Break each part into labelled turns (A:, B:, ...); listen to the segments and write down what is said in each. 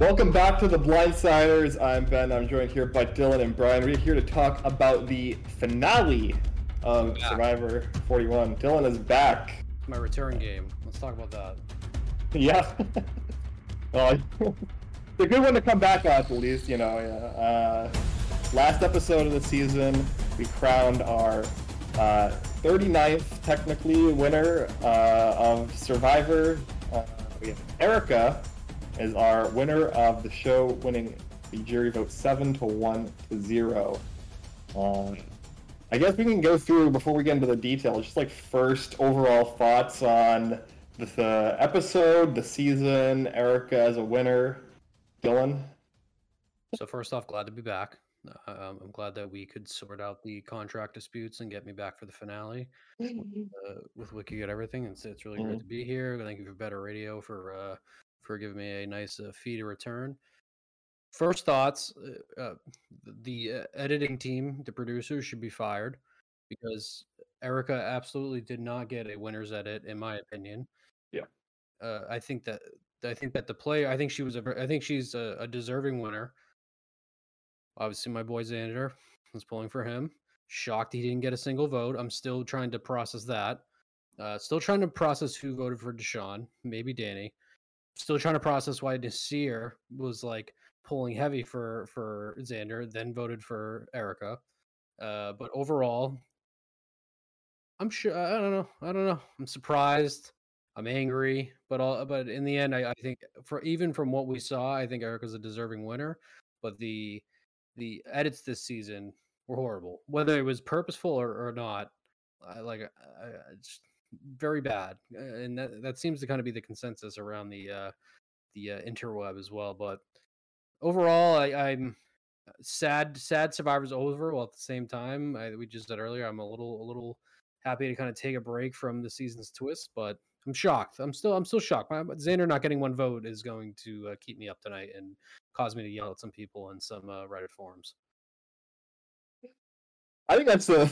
A: Welcome back to the Blindsiders. I'm Ben. I'm joined here by Dylan and Brian. We're here to talk about the finale of. Survivor 41. Dylan is back.
B: My return game. Let's talk about that.
A: Yeah. well, it's a good one to come back on, at least, you know. Yeah. Uh, last episode of the season, we crowned our uh, 39th, technically, winner uh, of Survivor. Uh, we have Erika is our winner of the show, winning the jury vote 7 to 1 to 0. Um, I guess we can go through before we get into the details, just like first overall thoughts on the, the episode, the season, Erika as a winner. Dylan?
B: So first off, glad to be back. Um, I'm glad that we could sort out the contract disputes and get me back for the finale uh, with Wicked Good Everything. It's it's really great to be here. Thank you for Better Radio for uh, for giving me a nice uh, fee to return. First thoughts: uh, uh, the uh, editing team, the producers, should be fired because Erika absolutely did not get a winner's edit, in my opinion.
A: Yeah.
B: Uh, I think that I think that the player. I think she was a. I think she's a, a deserving winner. Obviously, my boy Xander was pulling for him. Shocked he didn't get a single vote. I'm still trying to process that. Uh, still trying to process who voted for Deshawn. Maybe Danny. Still trying to process why Naseer was like pulling heavy for for Xander, then voted for Erika. Uh, but overall, I'm sure. I don't know. I don't know. I'm surprised. I'm angry, but all. But in the end, I, I think for even from what we saw, I think Erika's a deserving winner. But the the edits this season were horrible, whether it was purposeful or, or not. I like I, I- it's very bad, uh, and that that seems to kind of be the consensus around the uh, the uh, interweb as well. But overall, I, I'm sad. Sad Survivor's over. While at the same time, I, we just said earlier, I'm a little a little happy to kind of take a break from the season's twist, but. I'm shocked. I'm still I'm still shocked. My, Xander not getting one vote is going to uh, keep me up tonight and cause me to yell at some people in some uh, Reddit forums.
A: I think that's the.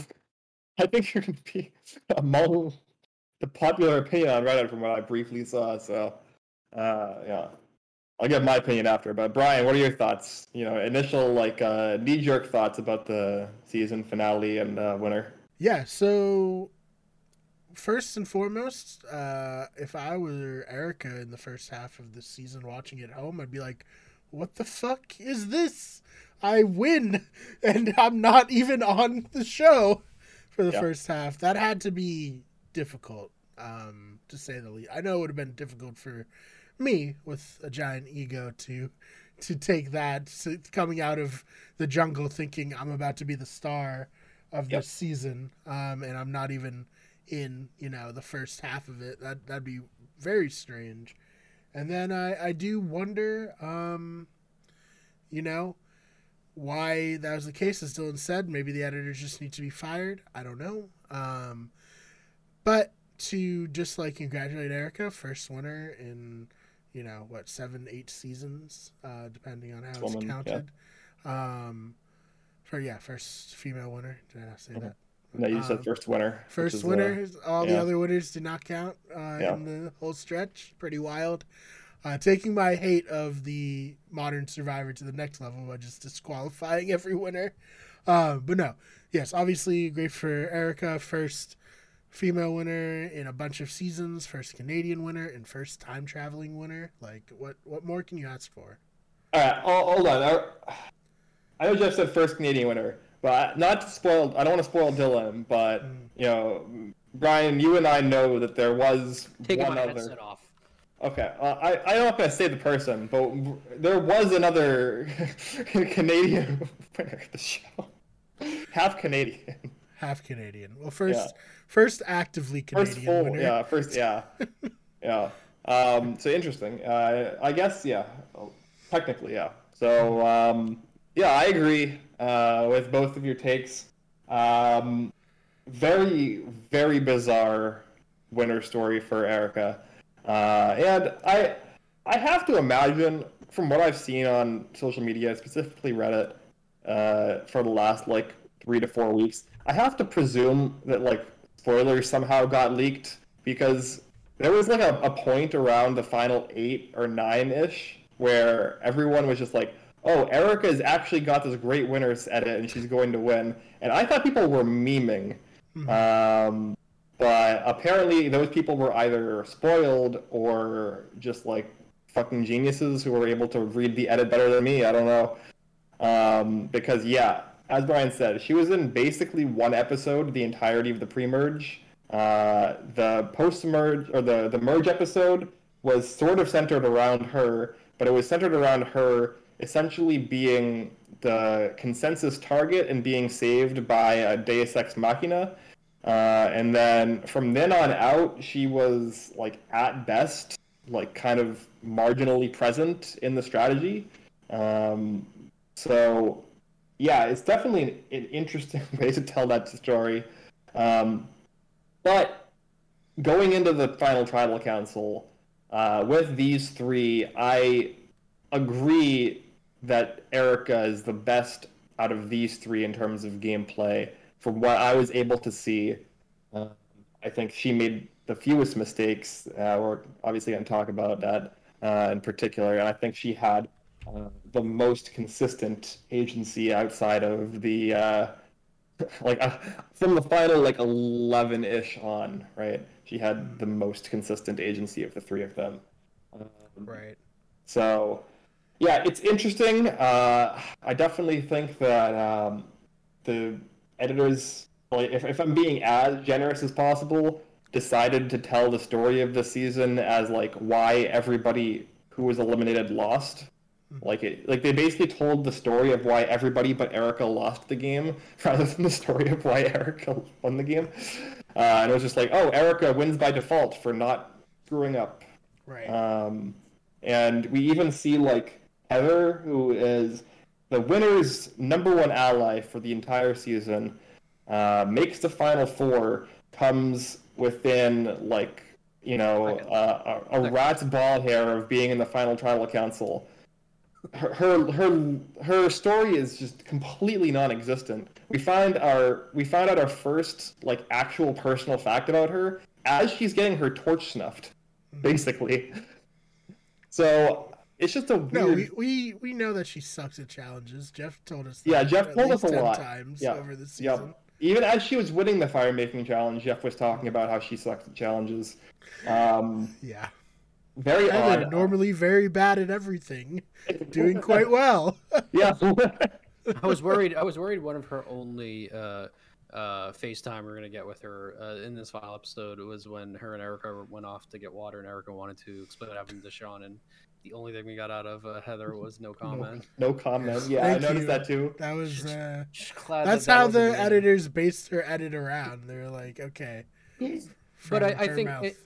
A: I think you're going to be among the popular opinion on Reddit from what I briefly saw. So, uh, yeah, I'll give my opinion after. But Brian, what are your thoughts? You know, initial like uh, knee-jerk thoughts about the season finale and uh, winner.
C: Yeah, so first and foremost, uh, if I were Erika in the first half of the season watching at home, I'd be like, what the fuck is this? I win, and I'm not even on the show for the
A: Yeah.
C: first half. That had to be difficult, um, to say the least. I know it would have been difficult for me with a giant ego to to take that to, coming out of the jungle thinking I'm about to be the star of
A: Yep.
C: this season, um, and I'm not even in you know the first half of it. That that'd be very strange. And then I I do wonder, um, you know, why that was the case. As Dylan said, maybe the editors just need to be fired. I don't know. Um, but to just like congratulate Erika, first winner in you know what seven eight seasons, uh, depending on how
A: Woman,
C: it's
A: yeah.
C: counted. Um, for yeah, first female winner. Did I not say
A: Mhm.
C: that?
A: No, you said
C: Um,
A: first winner.
C: First
A: is, uh,
C: winner. all the other winners did not count uh,
A: Yeah.
C: in the whole stretch. Pretty wild. Uh, taking my hate of the modern Survivor to the next level by just disqualifying every winner. Uh, but no, yes, obviously great for Erika. First female winner in a bunch of seasons. First Canadian winner and first time traveling winner. Like, what what more can you ask for?
A: All right, hold on. I, I know Jeff said first Canadian winner, but not to spoil. I don't want to spoil Dylan, but
C: Mm.
A: you know, Brian, you and I know that there was
B: Taking
A: one
B: my
A: other.
B: headset off.
A: Okay, uh, I I'm not gonna say the person, but there was another Canadian winner of the show, half Canadian,
C: Half Canadian. Well, first
A: Yeah.
C: first actively
A: first
C: Canadian
A: full,
C: winner.
A: yeah, first, yeah, yeah. Um, so interesting. Uh, I guess, yeah, technically, yeah. So um, yeah, I agree uh, with both of your takes. Um, very, very bizarre winter story for Erika, uh, and I, I have to imagine from what I've seen on social media, specifically Reddit, uh, for the last like three to four weeks, I have to presume that like spoilers somehow got leaked because there was like a, a point around the final eight or nine ish where everyone was just like, "Oh, Erika's actually got this great winners edit, and she's going to win." And I thought people were memeing,
C: Mhm.
A: um, but apparently those people were either spoiled or just like fucking geniuses who were able to read the edit better than me. I don't know, um, because yeah, as Brian said, she was in basically one episode the entirety of the pre-merge. Uh, the post-merge or the the merge episode was sort of centered around her, but it was centered around her essentially being the consensus target and being saved by a Deus Ex Machina. Uh, and then from then on out, she was like at best, like kind of marginally present in the strategy. Um, so yeah, it's definitely an, an interesting way to tell that story. Um, but going into the final tribal council uh, with these three, I agree that Erika is the best out of these three in terms of gameplay. From what I was able to see, uh, I think she made the fewest mistakes. Uh, we're obviously going to talk about that uh, in particular, and I think she had uh, the most consistent agency outside of the uh, like uh, from the final like 11-ish on right? She had the most consistent agency of the three of them. Um,
C: Right.
A: so yeah it's interesting. Uh, i definitely think that um, the editors like if, if i'm being as generous as possible decided to tell the story of the season as like why everybody who was eliminated lost like it, like they basically told the story of why everybody but Erika lost the game, rather than the story of why Erika won the game. Uh, and it was just like, oh, Erika wins by default for not screwing up.
C: Right.
A: Um, and we even see like Heather, who is the winner's number one ally for the entire season, uh, makes the final four, comes within like you know uh, a, a rat's ball hair of being in the final tribal council. Her, her her her story is just completely non-existent. We find our we found out our first like actual personal fact about her as she's getting her torch snuffed, basically. So it's just a weird.
C: No, we, we we know that she sucks at challenges. Jeff told us. That
A: Yeah, Jeff told us a
C: 10
A: lot.
C: times
A: Yeah,
C: over the season.
A: Even as she was winning the fire making challenge, Jeff was talking about how she sucks at challenges. Um,
C: Yeah,
A: very
C: Heather,
A: odd.
C: normally very bad at everything, doing quite well.
A: yeah.
B: I was worried. I was worried one of her only uh, uh, FaceTime we're gonna get with her uh, in this final episode was when her and Erika went off to get water, and Erika wanted to explain what happened to Sean, and the only thing we got out of uh, Heather was no comment.
A: no comment. Yeah, I noticed
C: you.
A: that too.
C: That was. Uh,
B: glad
C: that's
B: that that
C: how
B: wasn't
C: the
B: me.
C: editors based her edit around. They're like, okay.
B: But I, I think,
C: mouth.
B: it,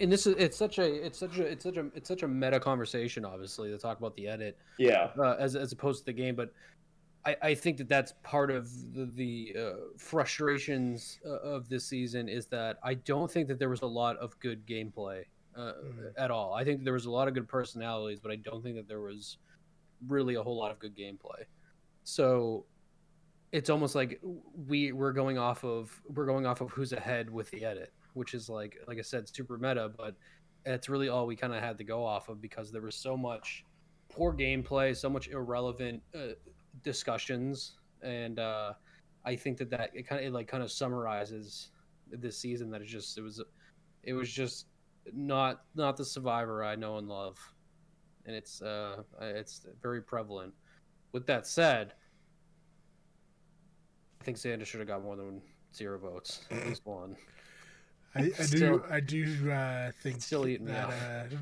B: and this is it's such a it's such a it's such a it's such a meta conversation, obviously, to talk about the edit.
A: Yeah.
B: uh, as as opposed to the game. But I, I think that that's part of the, the uh, frustrations uh, of this season is that I don't think that there was a lot of good gameplay uh,
C: Mhm.
B: at all. I think there was a lot of good personalities, but I don't think that there was really a whole lot of good gameplay. So it's almost like we we're going off of we're going off of who's ahead with the edit, which is like like I said, super meta, but it's really all we kind of had to go off of because there was so much poor gameplay, so much irrelevant uh, discussions, and uh, I think that that it kind of like kind of summarizes this season. That it just it was it was just not not the survivor I know and love, and it's uh it's very prevalent. With that said, I think Xander should have got more than zero votes, at least one.
C: I, I do I do uh, think
B: still eating
C: that uh,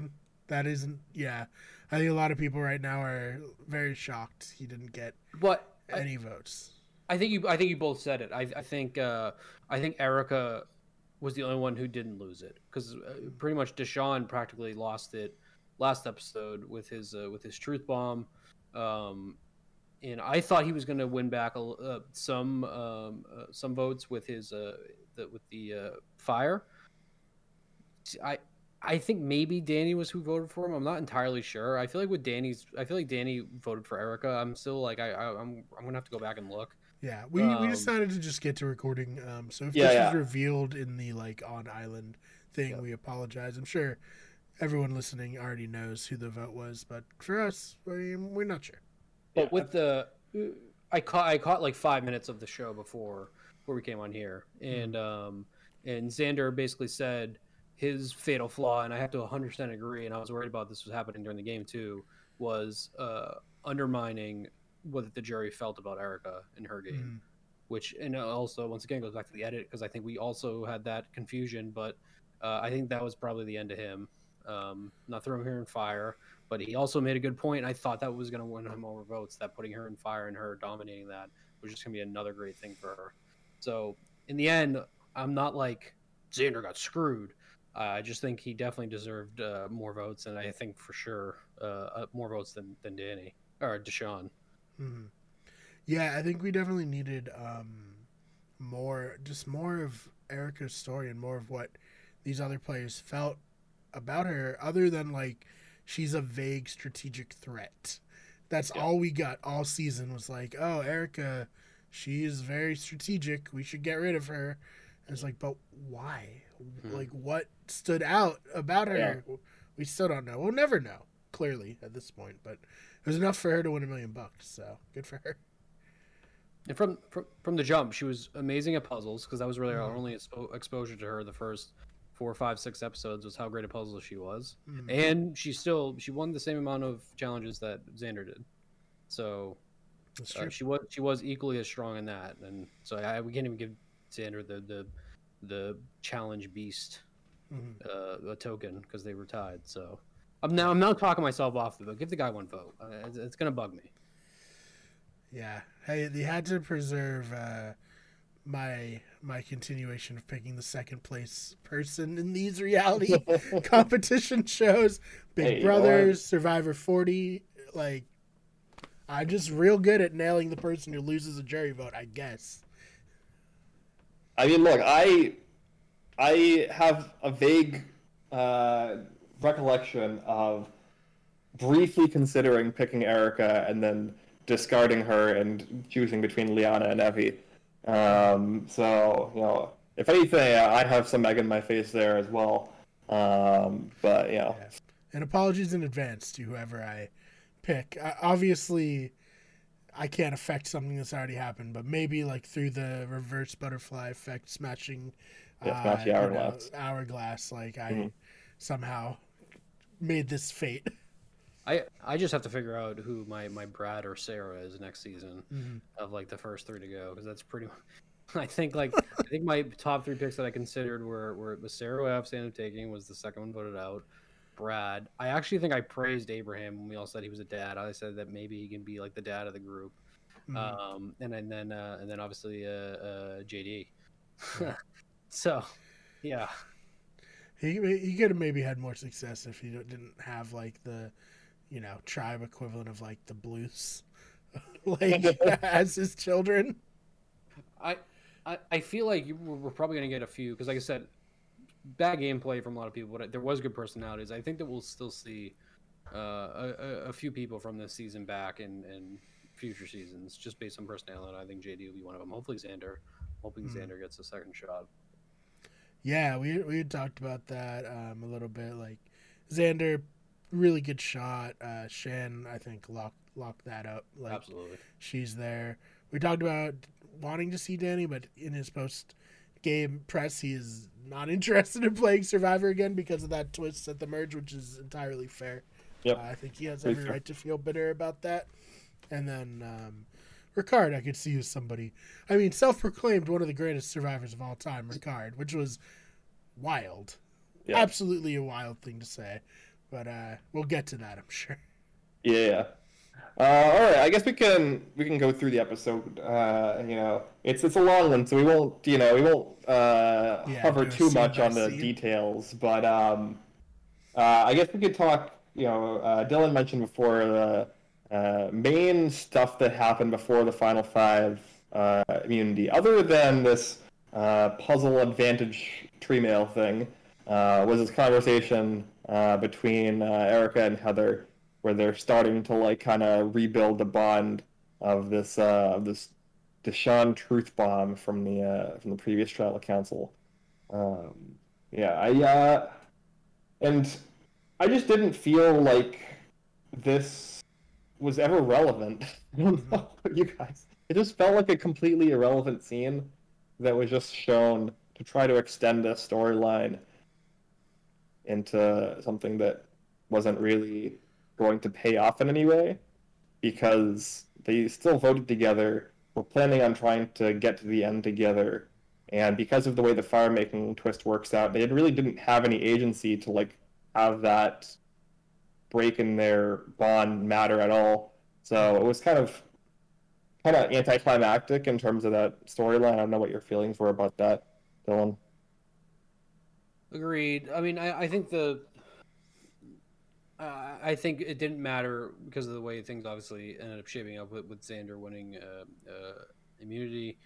C: that isn't yeah. I think a lot of people right now are very shocked he didn't get
B: I,
C: any votes.
B: I think you I think you both said it. I, I think uh, I think Erika was the only one who didn't lose it because uh, pretty much Deshawn practically lost it last episode with his uh, with his truth bomb. Um, and I thought he was going to win back a, l- uh, some um, uh, some votes with his uh, the, with the uh, fire. I I think maybe Danny was who voted for him. I'm not entirely sure. I feel like with Danny's, I feel like Danny voted for Erika. I'm still like I, I I'm I'm gonna have to go back and look.
C: Yeah, we, we
B: Um,
C: decided to just get to recording. Um, so if
A: Yeah,
C: this
A: yeah.
C: is revealed in the like on island thing,
A: Yeah.
C: we apologize. I'm sure everyone listening already knows who the vote was, but for us, we, we're not sure.
B: But with the, I caught I caught like five minutes of the show before before we came on here, and um, and Xander basically said his fatal flaw, and I have to 100 percent agree, and I was worried about this was happening during the game too, was uh, undermining what the jury felt about Erika in her game,
C: Mhm.
B: which and also once again goes back to the edit because I think we also had that confusion, but uh, I think that was probably the end of him. Um, not throwing her in fire, but he also made a good point. I thought that was going to win him over votes. That putting her in fire and her dominating that was just going to be another great thing for her. So in the end, I'm not like Xander got screwed. Uh, I just think he definitely deserved uh, more votes, and I think for sure uh, more votes than than Danny or Deshawn.
C: Mhm. Yeah, I think we definitely needed um, more, just more of Erika's story and more of what these other players felt about her, other than like she's a vague strategic threat. That's
A: Yeah.
C: all we got all season was like, oh, Erika, she is very strategic. We should get rid of her. And it's like, but why?
B: Hmm.
C: Like, what stood out about her? We still don't know. We'll never know, clearly, at this point. But it was enough for her to win a million bucks. So good for her.
B: And from from, from the jump, she was amazing at puzzles because that was really our
C: Mhm.
B: only expo- exposure to her. The first four, five, six episodes was how great a puzzle she was,
C: Mhm.
B: and she still she won the same amount of challenges that Xander did. So uh, she was she was equally as strong in that, and so I, we can't even give Xander the the the challenge beast
C: Mhm.
B: uh, a token because they were tied. So I'm now I'm now talking myself off the vote. Give the guy one vote. Uh, it's, it's gonna bug me.
C: Yeah. Hey, they had to preserve uh, my my continuation of picking the second place person in these reality competition shows. Big
A: Hey,
C: Brothers, Survivor 40. Like, I'm just real good at nailing the person who loses a jury vote, I guess.
A: I mean, look, I I have a vague uh, recollection of briefly considering picking Erika and then discarding her and choosing between Liana and Evvie. Um, so you know, if anything, I have some egg in my face there as well. Um, but you know,
C: Yeah. And apologies in advance to whoever I pick. I, obviously, I can't affect something that's already happened, but maybe like through the reverse butterfly effect, smashing,
A: Yeah, smash the
C: you know,
A: hourglass.
C: hourglass, like I
A: Mhm.
C: somehow made this fate.
B: I I just have to figure out who my my Brad or Sara is next season
C: Mhm.
B: of like the first three to go because that's pretty. I think like I think my top three picks that I considered were were was Sara who I have stand up taking was the second one voted out. Brad. I actually think I praised Abraham when we all said he was a dad. I said that maybe he can be like the dad of the group.
C: Mhm.
B: Um, and, and then uh, and then obviously uh, uh, JD.
C: Yeah.
B: so, yeah,
C: He he could have maybe had more success if he didn't have like the, you know, tribe equivalent of like the blues, like as his children.
B: I, I I feel like we're probably gonna get a few because, like I said, bad gameplay from a lot of people, but there was good personalities. I think that we'll still see uh, a, a- few people from this season back in, in future seasons, just based on personality. I think JD will be one of them. Hopefully Xander. Hoping
C: Mhm.
B: Xander gets a second shot.
C: Yeah, we we had talked about that um, a little bit. Like Xander, really good shot. Uh, Shan, I think locked locked that up. Like
B: Absolutely.
C: she's there. We talked about wanting to see Danny, but in his post game press, he is not interested in playing Survivor again because of that twist at the merge, which is entirely fair.
A: Yep.
C: Uh, I think he has every right to feel bitter about that. And then um, Ricard, I could see as somebody. I mean, self-proclaimed one of the greatest survivors of all time, Ricard, which was wild,
A: Yeah.
C: absolutely a wild thing to say. But uh, we'll get to that, I'm sure.
A: Yeah. Uh, all right. I guess we can we can go through the episode. Uh, you know, it's it's a long one, so we won't you know we won't uh,
C: Yeah,
A: cover too much on the
C: scene.
A: details. But um, uh, I guess we could talk. You know, uh, Dylan mentioned before the uh, main stuff that happened before the final five uh, immunity, other than this uh, puzzle advantage tree mail thing, uh, was this conversation uh, between uh, Erika and Heather, where they're starting to like kind of rebuild the bond of this uh, of this Deshawn truth bomb from the uh, from the previous trial council. Um, yeah, I uh, and I just didn't feel like this was ever relevant. I don't know you guys. It just felt like a completely irrelevant scene that was just shown to try to extend a storyline into something that wasn't really going to pay off in any way because they still voted together, were planning on trying to get to the end together, and because of the way the fire making twist works out, they really didn't have any agency to like have that break in their bond matter at all. So it was kind of kind of anticlimactic in terms of that storyline. I don't know what your feelings were about that, Dylan.
B: Agreed. I mean, I, I think the uh, I think it didn't matter because of the way things obviously ended up shaping up with, with Xander winning uh, uh, immunity.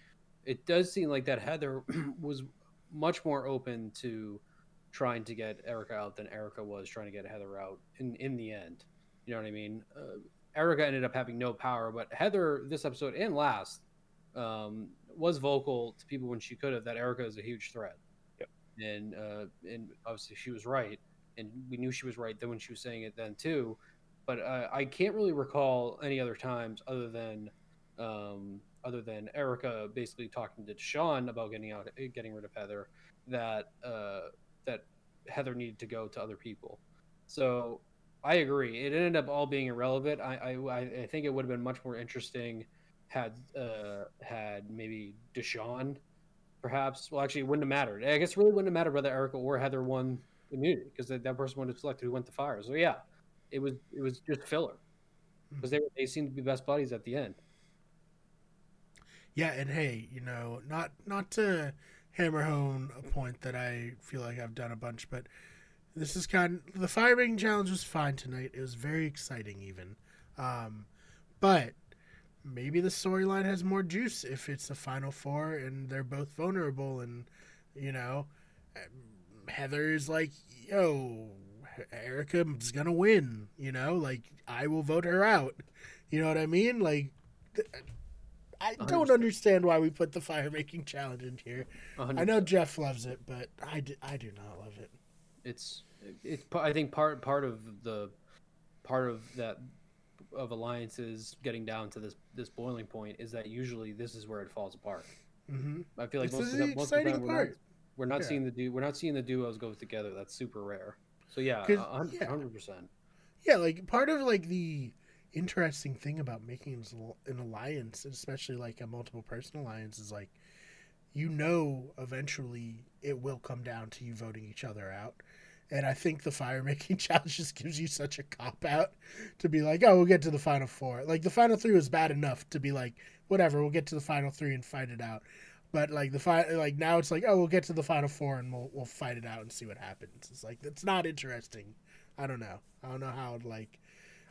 B: It does seem like that Heather was much more open to trying to get Erika out than Erika was trying to get Heather out in in the end. You know what I mean? Uh, Erika ended up having no power, but Heather this episode and last um, was vocal to people when she could have that Erika is a huge threat. And uh, and obviously she was right, and we knew she was right then when she was saying it then too. But uh, I can't really recall any other times other than um, other than Erika basically talking to Deshawn about getting out, getting rid of Heather, that uh, that Heather needed to go to other people. So I agree. It ended up all being irrelevant. I I, I think it would have been much more interesting had uh, had maybe Deshawn, perhaps. Well, actually, it wouldn't have mattered. I guess it really wouldn't have mattered whether Erika or Heather won immunity because that, person would have selected who went to fire. So yeah, it was it was just filler because they were, they seemed to be best buddies at the end.
C: Yeah, and hey, you know, not not to hammer home a point that I feel like I've done a bunch, but this is kind of, the fire making challenge was fine tonight. It was very exciting even. Um, but maybe the storyline has more juice if it's the final four and they're both vulnerable and you know Heather's like, yo, Erika's gonna win, you know, like I will vote her out. You know what I mean? Like I don't 100%. understand why we put the fire making challenge in here. 100%. I know Jeff loves it, but I do, I do not love it.
B: It's it's I think part part of the part of that of alliances getting down to this this boiling point is that usually this is where it falls apart.
C: Mm-hmm.
B: I feel like most of, the, most of the time we're not, we're not yeah. seeing the du- we're not seeing the duos go together. That's super rare. So yeah, hundred percent.
C: Yeah, like part of like the interesting thing about making an alliance, especially like a multiple person alliance, is like you know eventually it will come down to you voting each other out. And I think the fire making challenge just gives you such a cop out to be like, oh, we'll get to the final four. Like the final three was bad enough to be like, whatever, we'll get to the final three and fight it out. But like the fi- like now it's like, oh, we'll get to the final four and we'll we'll fight it out and see what happens. It's like that's not interesting. I don't know. I don't know how like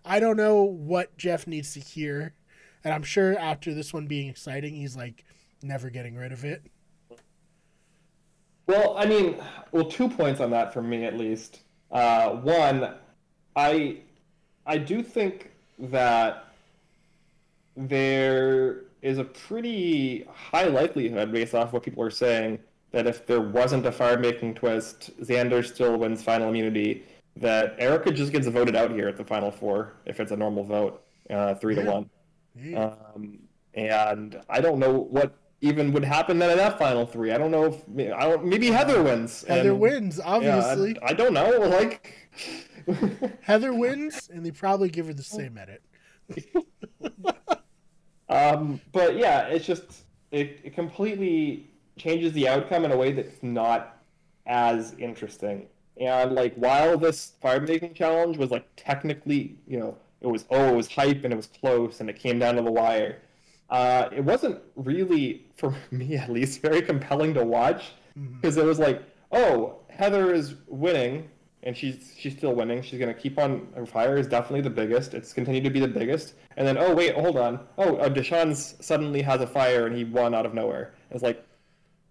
C: I don't know what Jeff needs to hear. And I'm sure after this one being exciting, he's like never getting rid of it.
A: Well, I mean, well, two points on that for me at least. Uh, one, I I do think that there is a pretty high likelihood, based off what people are saying, that if there wasn't a fire making twist, Xander still wins final immunity, that Erika just gets voted out here at the final four if it's a normal vote, uh, three yeah. to one. Yeah. Um, and I don't know what even would happen then in that final three. I don't know if I don't, maybe Heather wins.
C: Heather and, wins, obviously.
A: Yeah, I, I, don't know. Like
C: Heather wins, and they probably give her the same edit.
A: um, but yeah, it's just it, it completely changes the outcome in a way that's not as interesting. And like while this fire making challenge was like technically, you know, it was oh it was hype and it was close and it came down to the wire. Uh, it wasn't really for me at least very compelling to watch because mm-hmm. it was like oh Heather is winning and she's she's still winning. She's gonna keep on. Her fire is definitely the biggest. It's continued to be the biggest. And then oh wait, hold on. Oh, uh, Deshawn's suddenly has a fire and he won out of nowhere. It's like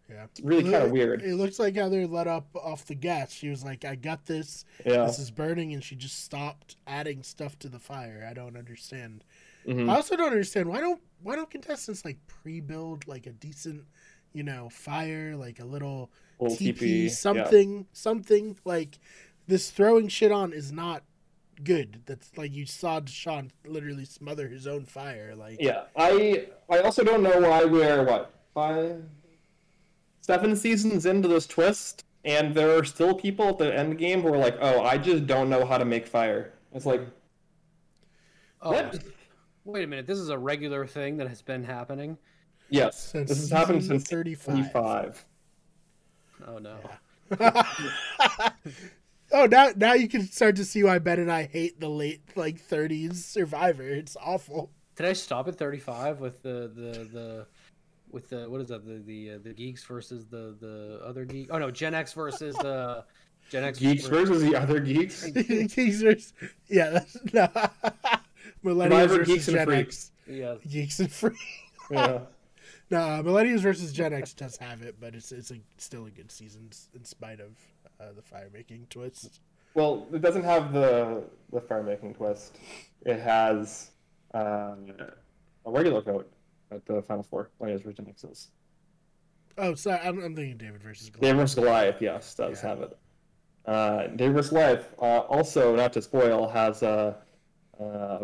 C: yeah,
A: it's really kind of weird.
C: It looks like Heather let up off the gas. She was like, "I got this. Yeah. This is burning," and she just stopped adding stuff to the fire. I don't understand. Mm-hmm. I also don't understand why don't why don't contestants like pre-build like a decent, you know, fire, like a little, little teepee, something, yeah. something like this throwing shit on is not good. That's like you saw Deshawn literally smother his own fire. Like
A: Yeah, I I also don't know why we're what five, seven seasons into this twist, and there are still people at the end game who are like, "Oh, I just don't know how to make fire." It's like,
B: Oh,
A: What?
B: Wait a minute. This is a regular thing that has been happening.
A: yes,
C: Since
A: this has happened since
C: 35.
A: 35.
B: Oh no.
C: oh, now now you can start to see why Ben and I hate the late like 30s Survivor. It's awful.
B: Did I stop at 35 with the the the with the what is that the the uh, the geeks versus the the other geek? Oh no, Gen X versus the Gen X
A: Geeks versus the other geeks.
C: Geeks versus, yeah, that's, no. Millennials
A: Survivor,
C: versus
A: Geeks and
C: Gen
A: Freaks.
C: X.
B: Yeah.
C: Geeks and Freaks.
A: Yeah.
C: No, Millennials versus Gen X does have it, but it's it's a, still a good season in spite of uh, the fire making twist.
A: Well, it doesn't have the the fire making twist. It has um, a regular vote at the final four. Players versus Nexus.
C: Oh, sorry, I'm, I'm thinking David versus Goliath.
A: David vs. Goliath, yes, does
C: Yeah.
A: have it. Uh, David vs. Goliath, uh, also, not to spoil, has uh, uh,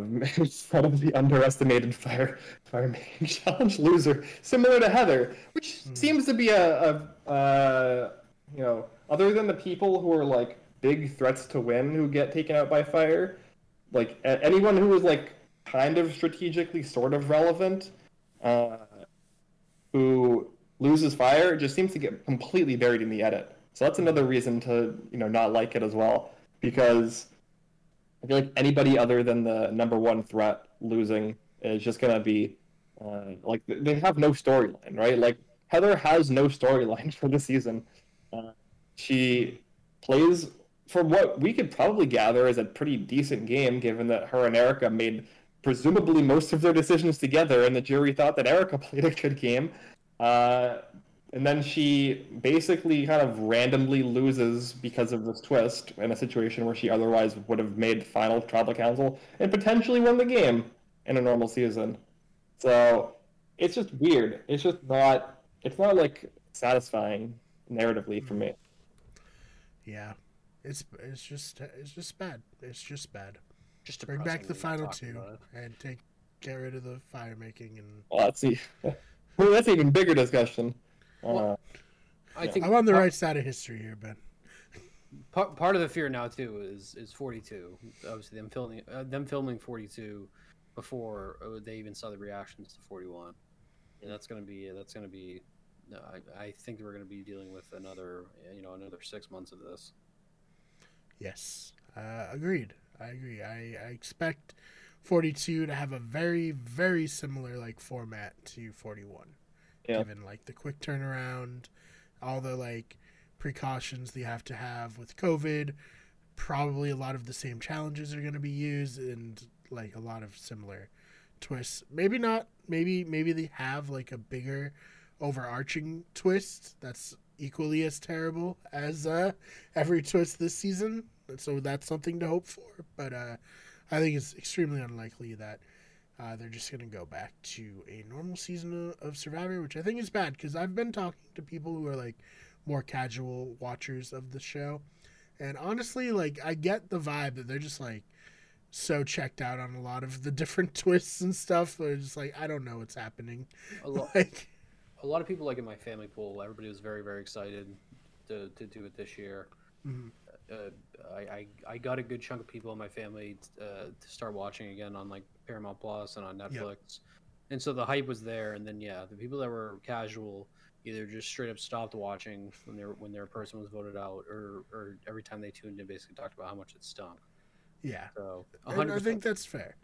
A: one of the underestimated fire fire making challenge loser, similar to Heather, which
C: Hmm.
A: seems to be a, a uh, you know, other than the people who are like big threats to win who get taken out by fire, like a- anyone who is like kind of strategically sort of relevant, uh, who loses fire just seems to get completely buried in the edit. So that's another reason to you know not like it as well because I feel like anybody other than the number one threat losing is just gonna be uh, like they have no storyline, right? Like Heather has no storyline for the season. Uh, she plays for what we could probably gather is a pretty decent game, given that her and Erika made presumably most of their decisions together, and the jury thought that Erika played a good game. Uh, and then she basically kind of randomly loses because of this twist in a situation where she otherwise would have made final tribal council and potentially won the game in a normal season. So it's just weird. It's just not. It's not like satisfying narratively for me.
C: Yeah, it's it's just it's just bad. It's just bad.
B: Just
C: Bring back the final two and take get rid of the fire making and.
A: Well, that's e- well, that's an even bigger discussion. Uh,
B: Well, I think
C: I'm on the
B: part,
C: right side of history here, Ben.
B: Part, part of the fear now too is is 42. Obviously, them filming uh, them filming 42 before uh, they even saw the reactions to 41, and that's gonna be that's gonna be. No, I, I think we're gonna be dealing with another you know another six months of this.
C: Yes, uh, agreed. I agree. I, I expect 42 to have a very very similar like format to 41.
A: Yeah.
C: Given like the quick turnaround, all the like precautions they have to have with COVID, probably a lot of the same challenges are going to be used and like a lot of similar twists. Maybe not. Maybe maybe they have like a bigger overarching twist that's equally as terrible as uh, every twist this season. So that's something to hope for. But uh, I think it's extremely unlikely that uh, they're just going to go back to a normal season of, Survivor, which I think is bad because I've been talking to people who are like more casual watchers of the show. And honestly, like, I get the vibe that they're just like so checked out on a lot of the different twists and stuff. They're just like, I don't know what's happening.
B: A lot,
C: Like,
B: a lot of people like in my family pool. Everybody was very very excited to, to do it this year.
C: mhm.
B: Uh, I, I I got a good chunk of people in my family uh, to start watching again on like Paramount Plus and on Netflix, and so the hype was there. And then yeah, the people that were casual either just straight up stopped watching when their when their person was voted out, or or every time they tuned in, basically talked about how much it stunk.
C: yeah.
B: So
C: I
B: 100%.
C: think that's fair.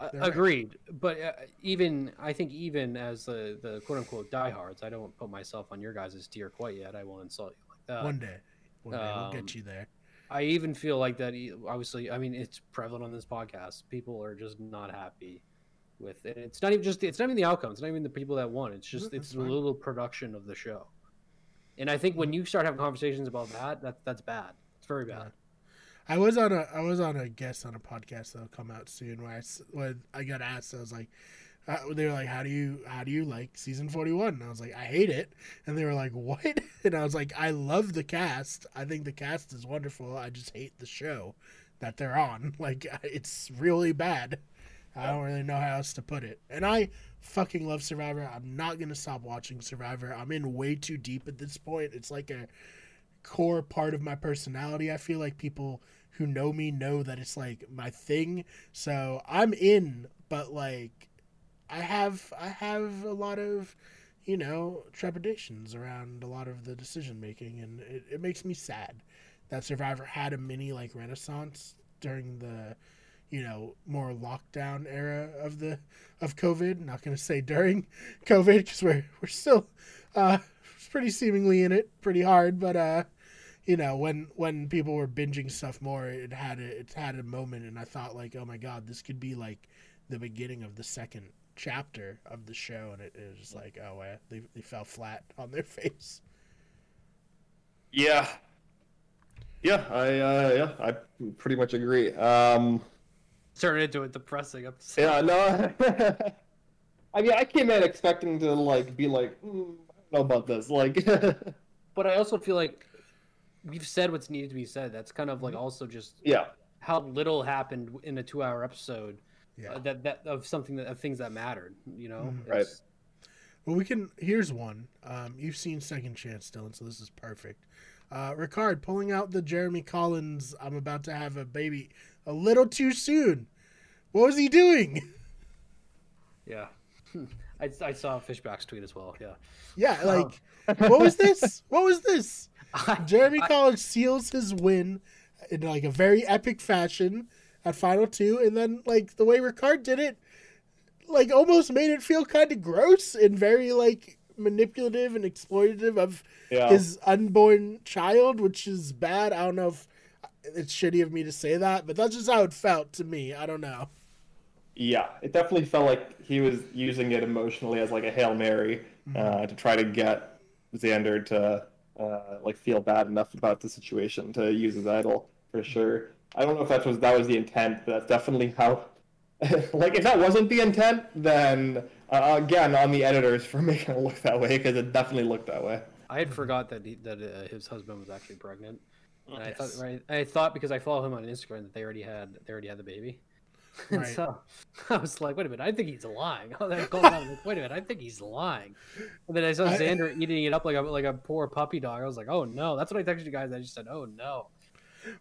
B: Uh, agreed, but uh, even I think even as the the quote unquote diehards, I don't put myself on your guys' tier quite yet. I won't insult you like that.
C: One day. One day we'll
B: um,
C: get you there.
B: I even feel like that. Obviously, I mean, it's prevalent on this podcast. People are just not happy with it. It's not even just. It's not even the outcome. It's not even the people that won. It's just.
C: No,
B: It's
C: that's
B: the little production of the show. And I think when you start having conversations about that, that that's bad. It's very bad.
C: I was on a I was on a guest on a podcast that'll come out soon where I when I got asked I was like they were like, "How do you how do you like season 41?" And I was like, "I hate it." And they were like, "What?" And I was like, "I love the cast. I think the cast is wonderful. I just hate the show that they're on. Like it's really bad. I don't really know how else to put it. And I fucking love Survivor. I'm not going to stop watching Survivor. I'm in way too deep at this point. It's like a core part of my personality. I feel like people who know me know that it's like my thing. So I'm in, but like I have I have a lot of you know trepidations around a lot of the decision making, and it, it makes me sad that Survivor had a mini like renaissance during the you know more lockdown era of the of COVID. Not going to say during COVID because we're we're still uh, pretty seemingly in it pretty hard, but uh, you know when when people were binging stuff more, it had a, it had a moment, and I thought like, oh my god, this could be like the beginning of the second chapter of the show, and it, it was just like, oh, uh, they they fell flat on their face.
A: Yeah, yeah, I uh, yeah, I pretty much agree. Um,
B: Turn into a depressing episode.
A: yeah, no. I mean, I came in expecting to like be like, mm, I don't know about this. Like,
B: But I also feel like we've said what's needed to be said. That's kind of like also just
A: yeah,
B: how little happened in a two-hour episode.
C: Yeah.
B: uh, that that of something that of things that mattered. You know,
C: Mhm.
A: Right.
C: Well, we can. Here's one. Um, you've seen Second Chance, Dylan, so this is perfect. Uh, Ricard pulling out the Jeremy Collins. I'm about to have a baby. A little too soon. What was he doing?
B: Yeah. I, I saw Fishbach's tweet as well. Yeah.
C: Yeah,
B: Oh.
C: like what was this? What was this? Jeremy
B: I-
C: Collins seals his win in like a very epic fashion at Final Two, and then like the way Ricard did it, like almost made it feel kind of gross and very like manipulative and exploitative of
A: yeah.
C: his unborn child, which is bad. I don't know if it's shitty of me to say that, but that's just how it felt to me. I don't know.
A: Yeah, it definitely felt like he was using it emotionally as like a hail mary uh, to try to get Xander to uh, like feel bad enough about the situation to use his idol for sure. I don't know if that was that was the intent, but that's definitely how. like if that wasn't the intent, then uh, again on the editors for making it look that way because it definitely looked that way.
B: I had forgot that he, that uh, his husband was actually pregnant. And I
C: Yes.
B: thought right, I thought because I follow him on Instagram that they already had they already had the baby. And
C: Right.
B: so I was like, wait a minute, I think he's lying. Oh, then I called him out, I'm like, wait a minute, I think he's lying. And then I saw
C: I-
B: Xander eating it up like a like a poor puppy dog. I was like, oh no. That's what I texted you guys. I just said, oh no.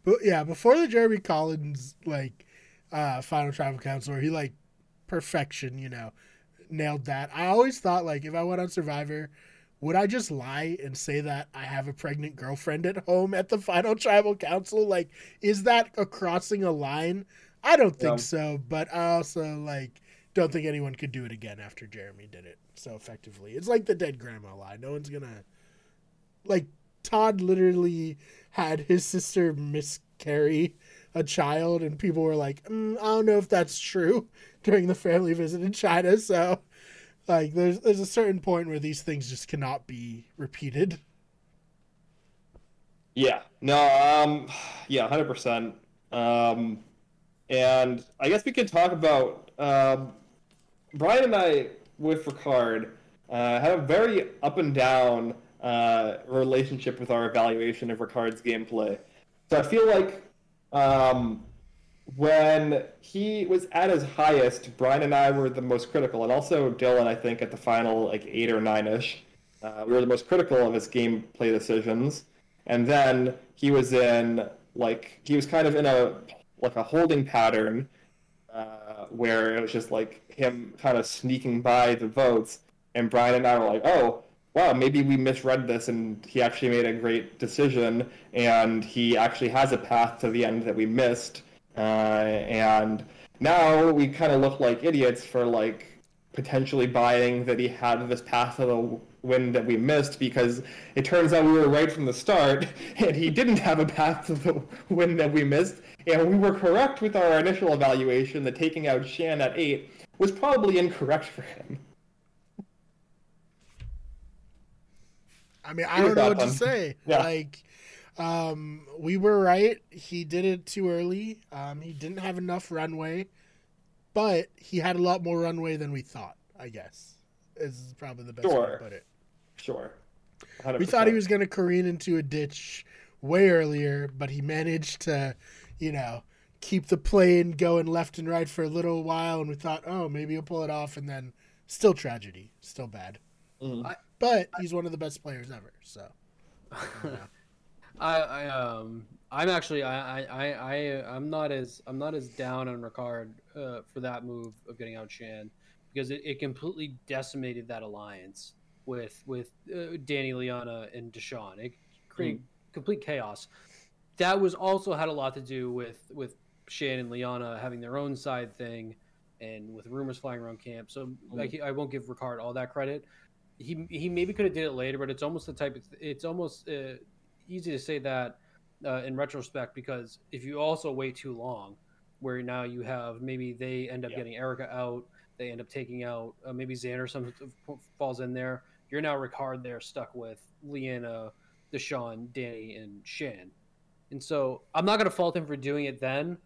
C: But yeah, before the Jeremy Collins like uh final tribal council where he like perfection, you know, nailed that. I always thought like if I went on Survivor, would I just lie and say that I have a pregnant girlfriend at home at the final tribal council? Like, is that a crossing a line? I don't think
A: Yeah.
C: so, but I also like don't think anyone could do it again after Jeremy did it so effectively. It's like the dead grandma lie. No one's gonna like Todd literally had his sister miscarry a child, and people were like, mm, "I don't know if that's true." During the family visit in China, so like, there's there's a certain point where these things just cannot be repeated.
A: Yeah. No. Um. Yeah. Hundred percent. Um. And I guess we could talk about um, Brian and I with Ricard uh, have a very up and down uh, relationship with our evaluation of Ricard's gameplay. So I feel like um, when he was at his highest, Brian and I were the most critical, and also Dylan, I think, at the final like eight or nine ish, uh, we were the most critical of his gameplay decisions. And then he was in like he was kind of in a like a holding pattern uh, where it was just like him kind of sneaking by the votes, and Brian and I were like, oh. Wow, maybe we misread this, and he actually made a great decision, and he actually has a path to the end that we missed. Uh, and now we kind of look like idiots for like potentially buying that he had this path to the win that we missed because it turns out we were right from the start and he didn't have a path to the win that we missed and we were correct with our initial evaluation that taking out Shan at 8 was probably incorrect for him.
C: I mean, I don't know what
A: thoughts
C: to say.
A: Yeah.
C: Like, um, we were right. He did it too early. Um, he didn't have enough runway. but he had a lot more runway than we thought. I guess is probably the best way to put it.
A: Sure.
C: We thought he was going to careen into a ditch way earlier, but he managed to, you know, keep the plane going left and right for a little while, and we thought, oh, maybe he'll pull it off, and then still tragedy, still bad.
A: Mhm.
C: But he's one of the best players ever. So
B: I, I um I'm actually I I I I- I'm not as I'm not as down on Ricard uh, for that move of getting out Shan because it, it completely decimated that alliance with with uh, Danny Liana and Deshawn. It created complete chaos. That was also had a lot to do with with Shan and Liana having their own side thing, and with rumors flying around camp. So like I won't give Ricard all that credit. He he maybe could have did it later, but it's almost the type. Of, it's almost uh, easy to say that uh, in retrospect because if you also wait too long, where now you have maybe they end up
A: Yeah.
B: getting Erika out, they end up taking out uh, maybe Xander some falls in there. You're now Ricard there stuck with Liana, Deshawn, Danny, and Shan. And so I'm not going to fault him for doing it then.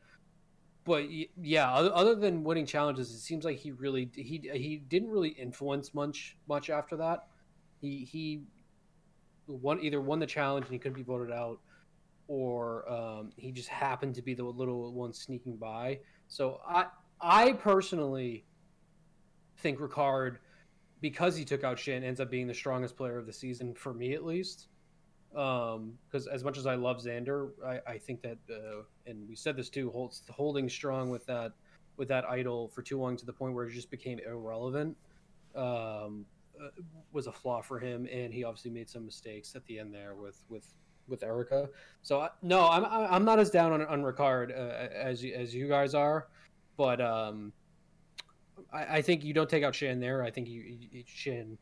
B: But yeah, other, than winning challenges, it seems like he really he he didn't really influence much much after that. He he won either won the challenge and he couldn't be voted out, or um, he just happened to be the little one sneaking by. So I I personally think Ricard, because he took out Shan, ends up being the strongest player of the season for me at least. Because as much as I love Xander, I, I think that, uh, and we said this too, holds holding strong with that with that idol for too long to the point where it just became irrelevant. Um, uh, was a flaw for him, and he obviously made some mistakes at the end there with with with Erika. So I, no, I'm I'm not as down on on Ricard uh, as as you guys are, but um, I, I think you don't take out Shan there. I think you, you Shan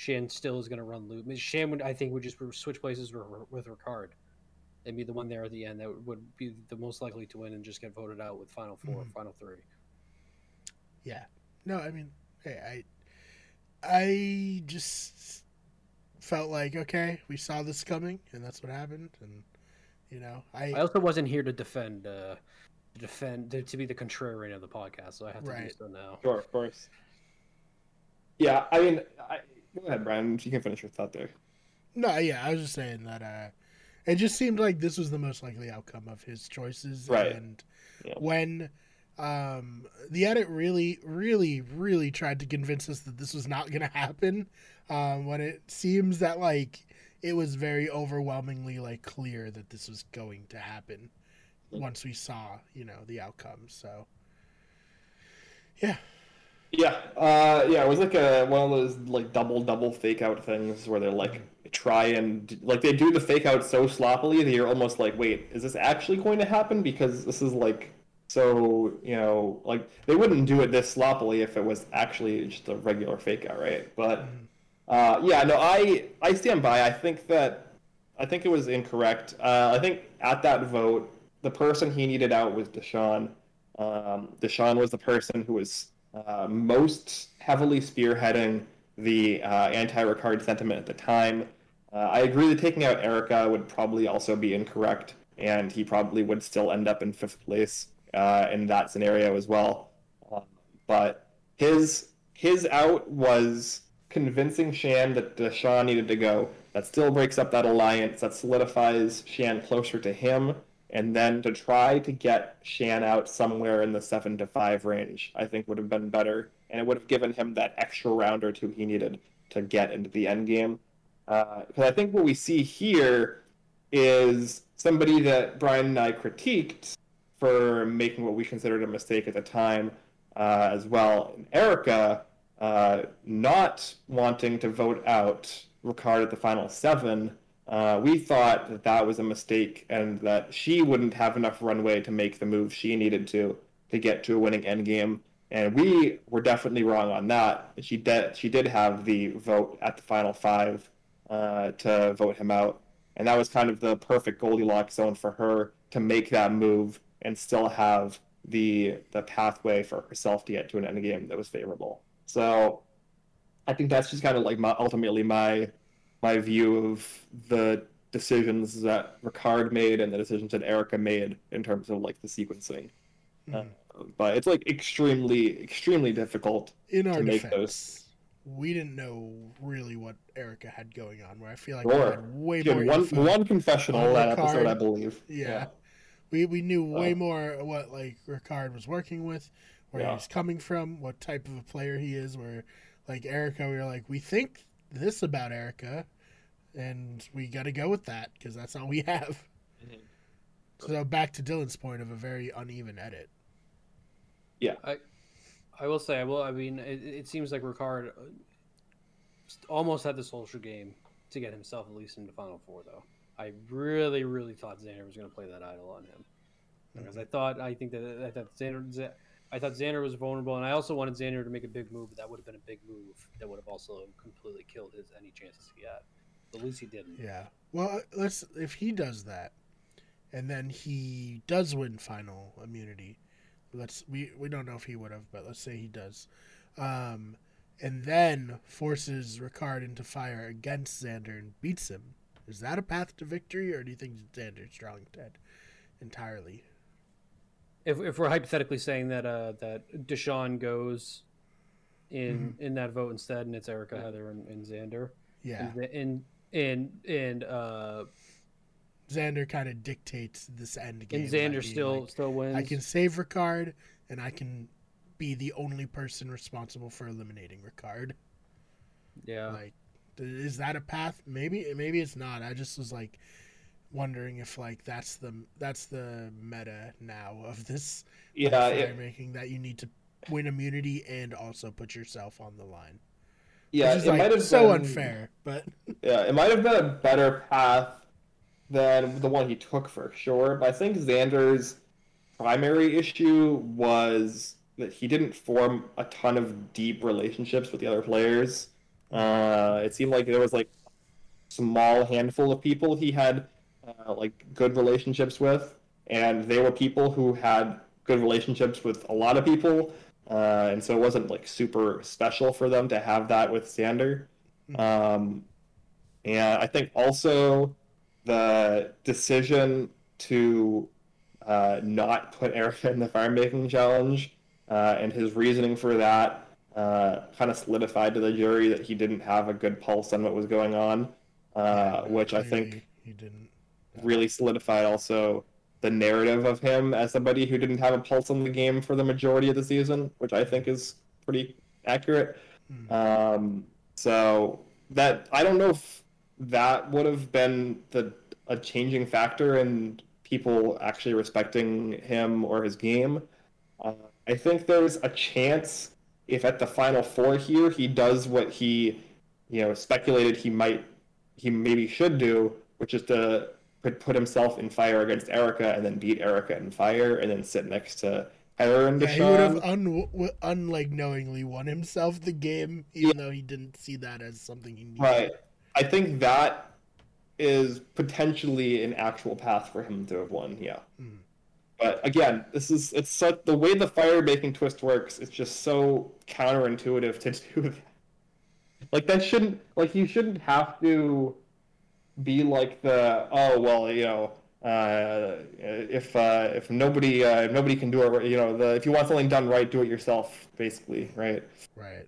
B: Shan still is going to run loop. I mean, Shan would I think would just switch places with, with Ricard and be the one there at the end that would be the most likely to win and just get voted out with final 4
C: Mhm.
B: final three.
C: yeah, no, I mean, hey, I I just felt like okay, we saw this coming, and that's what happened, and you know, I
B: I also wasn't here to defend uh, to defend to, to be the contrarian of the podcast, so I have to do so now.
A: Sure, of course. Yeah, I mean, I, go ahead, Brian. You can finish your thought there.
C: No, yeah, I was just saying that uh it just seemed like this was the most likely outcome of his choices
A: Right.
C: and
A: Yeah.
C: when um the edit really really really tried to convince us that this was not going to happen um when it seems that like it was very overwhelmingly like clear that this was going to happen once we saw, you know, the outcome. So yeah.
A: Yeah, uh, yeah, it was like a one of those like double double fake out things where they're like try and like they do the fake out so sloppily that you're almost like, wait, is this actually going to happen? Because this is like so you know like they wouldn't do it this sloppily if it was actually just a regular fake out, right? But uh, yeah, no, I I stand by. I think that I think it was incorrect. Uh, I think at that vote, the person he needed out was Deshawn. Um, Deshawn was the person who was uh, most heavily spearheading the uh, anti-Ricard sentiment at the time. Uh, I agree that taking out Erika would probably also be incorrect, and he probably would still end up in fifth place in that scenario as well. Uh, but his his out was convincing Shan that Deshawn needed to go. That still breaks up that alliance. That solidifies Shan closer to him and then to try to get Shan out somewhere in the seven to five range, I think would have been better, and it would have given him that extra round or two he needed to get into the end game. Because I think what we see here is somebody that Brian and I critiqued for making what we considered a mistake at the time uh, as well. And Erika uh, not wanting to vote out Ricard at the final seven uh, we thought that that was a mistake and that she wouldn't have enough runway to make the move she needed to to get to a winning endgame. And we were definitely wrong on that. She did she did have the vote at the final five uh, to vote him out, and that was kind of the perfect Goldilocks zone for her to make that move and still have the the pathway for herself to get to an endgame that was favorable. So I think that's just kind of like my ultimately my my view of the decisions that Ricard made and the decisions that Erika made in terms of like the sequencing uh,
C: Mhm.
A: but it's like extremely extremely difficult
C: In our
A: to make
C: defense,
A: those.
C: we didn't know really what Erika had going on. Where I feel like we had way
A: She
C: more
A: had one one confessional
C: on
A: that episode, I believe.
C: Yeah. We we knew way
A: Uh,
C: more what like Ricard was working with, where
A: Yeah.
C: he's coming from, what type of a player he is. Where like Erika, we were like, we think this about Erika, and we got to go with that because that's all we have.
A: Mhm.
C: So back to Dylan's point of a very uneven edit.
B: Yeah, I I will say, I will. I mean, it, it seems like Ricard uh, almost had the social game to get himself at least into Final Four, though. I really, really thought Xander was going to play that idol on him because I thought, I think that I thought Xander, Z- I thought Xander was vulnerable, and I also wanted Xander to make a big move. But that would have been a big move that would have also completely killed his any chances he had. At least he didn't.
C: Yeah. Well, let's if he does that, and then he does win final immunity. Let's we we don't know if he would have, but let's say he does, um, and then forces Ricard into fire against Xander and beats him. Is that a path to victory, or do you think Xander's drawing dead entirely?
B: If, if we're hypothetically saying that uh, that Deshawn goes in in that vote instead, and it's Erika, Heather, and, and Xander,
C: Yeah,
B: and and and, and uh,
C: Xander kind of dictates this end game.
B: and Xander still
C: like,
B: still wins.
C: I can save Ricard, and I can be the only person responsible for eliminating Ricard.
B: yeah.
C: Like, is that a path? Maybe, maybe it's not. I just was like wondering if like that's the that's the meta now of this
A: Yeah, it,
C: making that you need to win immunity and also put yourself on the line.
A: yeah. It
C: like
A: might have
C: so
A: been,
C: unfair, but
A: Yeah, it might have been a better path than the one he took for sure. But I think Xander's primary issue was that he didn't form a ton of deep relationships with the other players. Uh, it seemed like there was like small handful of people he had uh, like good relationships with, and they were people who had good relationships with a lot of people, uh, and so it wasn't like super special for them to have that with Xander. Um, and I think also the decision to uh, not put Erika in the fire making challenge uh, and his reasoning for that uh, kind of solidified to the jury that he didn't have a good pulse on what was going on, uh, which I think
C: he didn't.
A: Really solidified also the narrative of him as somebody who didn't have a pulse on the game for the majority of the season, which I think is pretty accurate.
C: Hmm.
A: Um, so that I don't know if that would have been the a changing factor in people actually respecting him or his game. Uh, I think there's a chance if at the final four here he does what he, you know, speculated he might, he maybe should do, which is to put, put himself in fire against Erika and then beat Erika in fire and then sit next to Heather and
C: Yeah, he would have un, unlike knowingly won himself the game, even though he didn't see that as something he needed.
A: Right. I think that is potentially an actual path for him to have won. Yeah.
C: Hmm.
A: But again, this is it's such the way the fire making twist works. It's just so counterintuitive to do that. Like that shouldn't like you shouldn't have to be like the oh well you know uh, if uh, if nobody uh, if nobody can do it you know the if you want something done right do it yourself basically right
C: Right.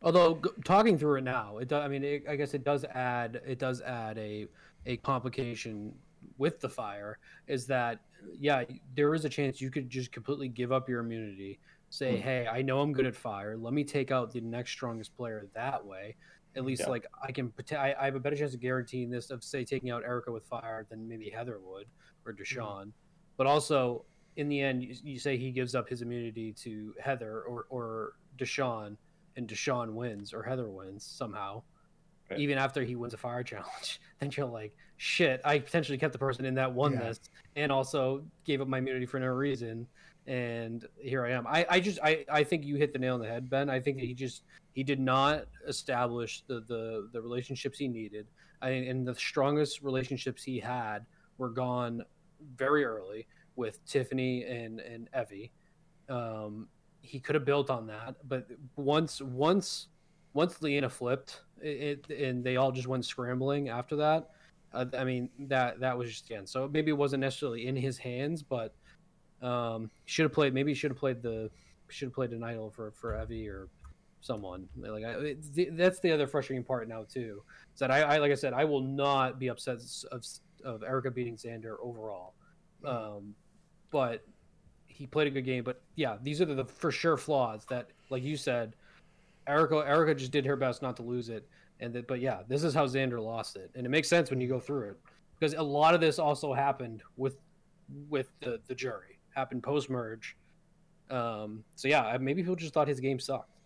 B: Although g- talking through it now, it does, I mean, it, I guess it does add it does add a a complication with the fire. Is that yeah, there is a chance you could just completely give up your immunity. Say,
A: Hmm.
B: hey, I know I'm good at fire. Let me take out the next strongest player that way. At least
A: Yeah.
B: like I can, I, I have a better chance of guaranteeing this of say taking out Erika with fire than maybe Heather would or mm-hmm. Deshawn. But also in the end, you, you say he gives up his immunity to Heather or or Deshawn and Deshawn wins or Heather wins somehow,
A: Right.
B: even after he wins a fire challenge, then you're like, shit, I potentially kept the person in that won
C: Yeah.
B: this and also gave up my immunity for no reason. And here I am. I, I just I, I think you hit the nail on the head, Ben. I think that he just he did not establish the the, the relationships he needed. I, and the strongest relationships he had were gone very early with Tiffany and and Evvie. Um, he could have built on that, but once once once Liana flipped, it, it and they all just went scrambling after that. Uh, I mean that that was just end. So maybe it wasn't necessarily in his hands, but Um, should have played. Maybe he should have played the should have played an idol for for Evvie or someone. Like I, it, that's the other frustrating part now too. Is that I, I like I said I will not be upset of of Erika beating Xander overall. Um, but he played a good game. But yeah, these are the, the for sure flaws that, like you said, Erika Erika just did her best not to lose it. And that, but yeah, this is how Xander lost it, and it makes sense when you go through it because a lot of this also happened with with the the jury happened post merge. Um, so yeah, maybe people just thought his game sucked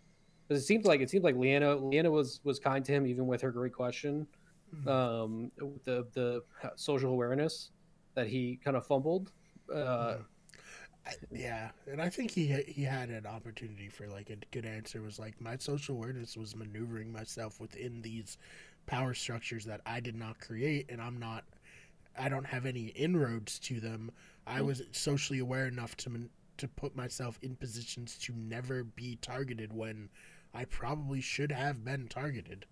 B: because it seemed like it seemed like Liana Liana was was kind to him even with her great question, mm-hmm. um, the the social awareness that he kind of fumbled. Uh, mm-hmm.
C: yeah, and I think he he had an opportunity for like a good answer. Was like my social awareness was maneuvering myself within these power structures that I did not create, and I'm not. I don't have any inroads to them. I mm. was socially aware enough to to put myself in positions to never be targeted when I probably should have been targeted.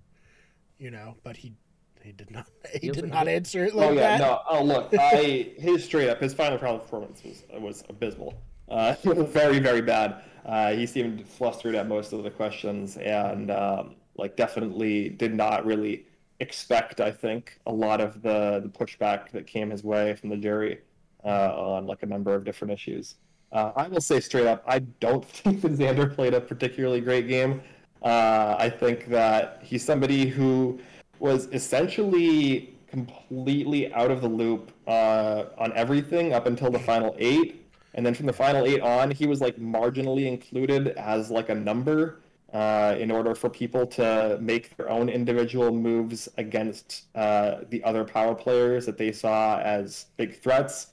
C: You know, but he he did not he did not answer it like
A: oh,
C: yeah,
A: that. No, oh look, I his straight up his final round performance was was abysmal. Uh, very very bad. Uh, he seemed flustered at most of the questions and um, like definitely did not really expect. I think a lot of the the pushback that came his way from the jury uh, on like a number of different issues. Uh, I will say straight up, I don't think that Xander played a particularly great game. Uh, I think that he's somebody who was essentially completely out of the loop uh, on everything up until the final eight, and then from the final eight on, he was like marginally included as like a number uh, in order for people to make their own individual moves against uh, the other power players that they saw as big threats.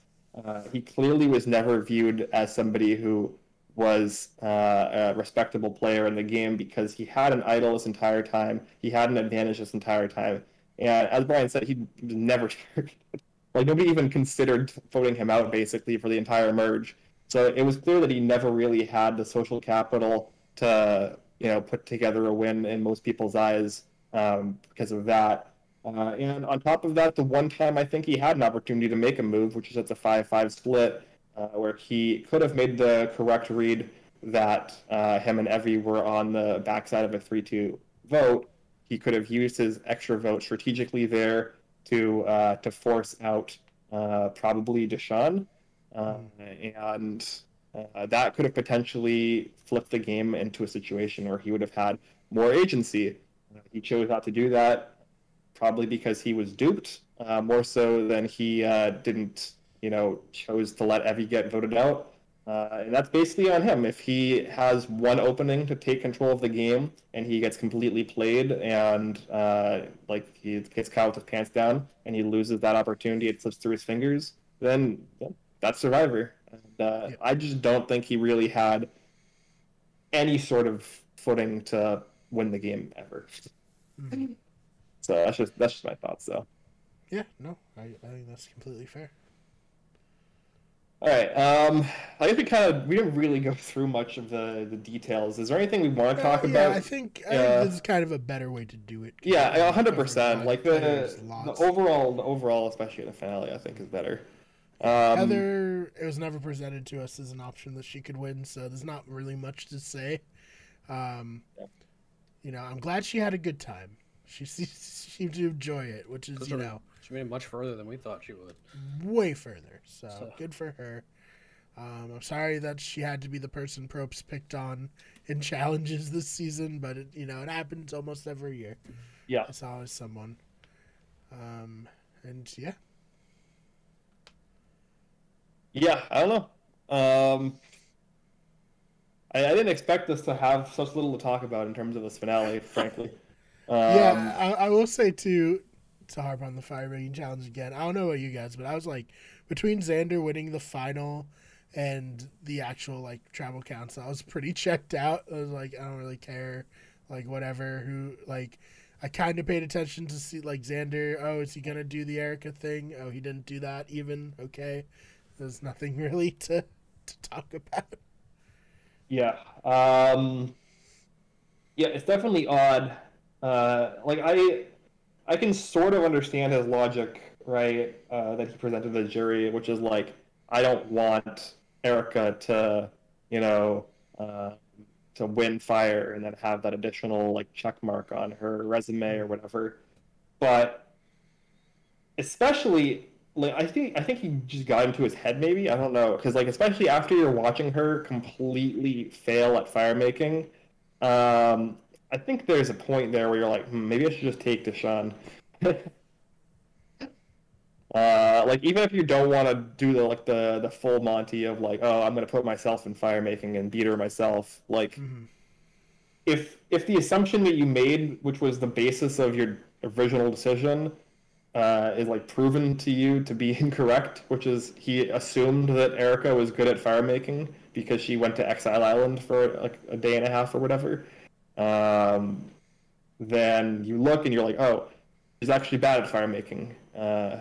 A: Uh, he clearly was never viewed as somebody who was uh, a respectable player in the game because he had an idol this entire time. He had an advantage this entire time. And as Brian said, he never like nobody even considered voting him out basically for the entire merge. So it was clear that he never really had the social capital to you know put together a win in most people's eyes um, because of that. Uh, and on top of that, the one time I think he had an opportunity to make a move, which is at the 5 5 split, uh, where he could have made the correct read that uh, him and Evvie were on the backside of a 3 2 vote. He could have used his extra vote strategically there to uh, to force out uh, probably Deshawn. Um, and uh, that could have potentially flipped the game into a situation where he would have had more agency. he chose not to do that probably because he was duped uh, more so than he uh, didn't, you know, chose to let Evvie get voted out. Uh, and that's basically on him. If he has one opening to take control of the game and he gets completely played and uh, like he gets caught with his pants down and he loses that opportunity, it slips through his fingers, then yeah, that's Survivor. And, uh, yeah. I just don't think he really had any sort of footing to win the game ever. Mm-hmm. So that's just that's just my thoughts, though.
C: Yeah, no, I, I think that's completely fair.
A: All right. Um, I guess we kind of we didn't really go through much of the the details. Is there anything we want to talk
C: uh,
A: yeah,
C: about? I think, I think this is kind of a better way to do it.
A: Yeah, hundred percent. Like the, the overall, the overall, especially in the finale, I think is better.
C: Um, Heather, it was never presented to us as an option that she could win, so there's not really much to say. Um, yeah. You know, I'm glad she had a good time. She seemed to enjoy it, which is, you know.
B: She made it much further than we thought she would.
C: Way further. So, so. good for her. Um, I'm sorry that she had to be the person Probst picked on in challenges this season, but it, you know it happens almost every year.
A: Yeah,
C: it's always someone. Um, and yeah,
A: yeah, I don't know. Um, I, I didn't expect us to have such little to talk about in terms of this finale, frankly.
C: Um, yeah, I, I, will say too, to harp on the fire breathing challenge again. I don't know about you guys, but I was like, between Xander winning the final and the actual like tribal council, I was pretty checked out. I was like, I don't really care, like whatever. Who like, I kind of paid attention to see like Xander. Oh, is he gonna do the Erika thing? Oh, he didn't do that even. Okay, there's nothing really to to talk about.
A: Yeah. Um. Yeah, it's definitely odd uh, like I, I can sort of understand his logic, right? Uh, that he presented to the jury, which is like, I don't want Erika to, you know, uh, to win fire and then have that additional like check mark on her resume or whatever. But especially like I think I think he just got into his head maybe I don't know because like especially after you're watching her completely fail at fire making, um, I think there's a point there where you're like hmm, maybe I should just take Deshawn. uh, like even if you don't want to do the like the the full Monty of like oh I'm gonna put myself in fire making and beat her myself like
C: Mhm.
A: if if the assumption that you made, which was the basis of your original decision, uh, is like proven to you to be incorrect, which is he assumed that Erika was good at fire making because she went to Exile Island for like a day and a half or whatever. Um, then you look and you're like, oh, he's actually bad at fire making, uh,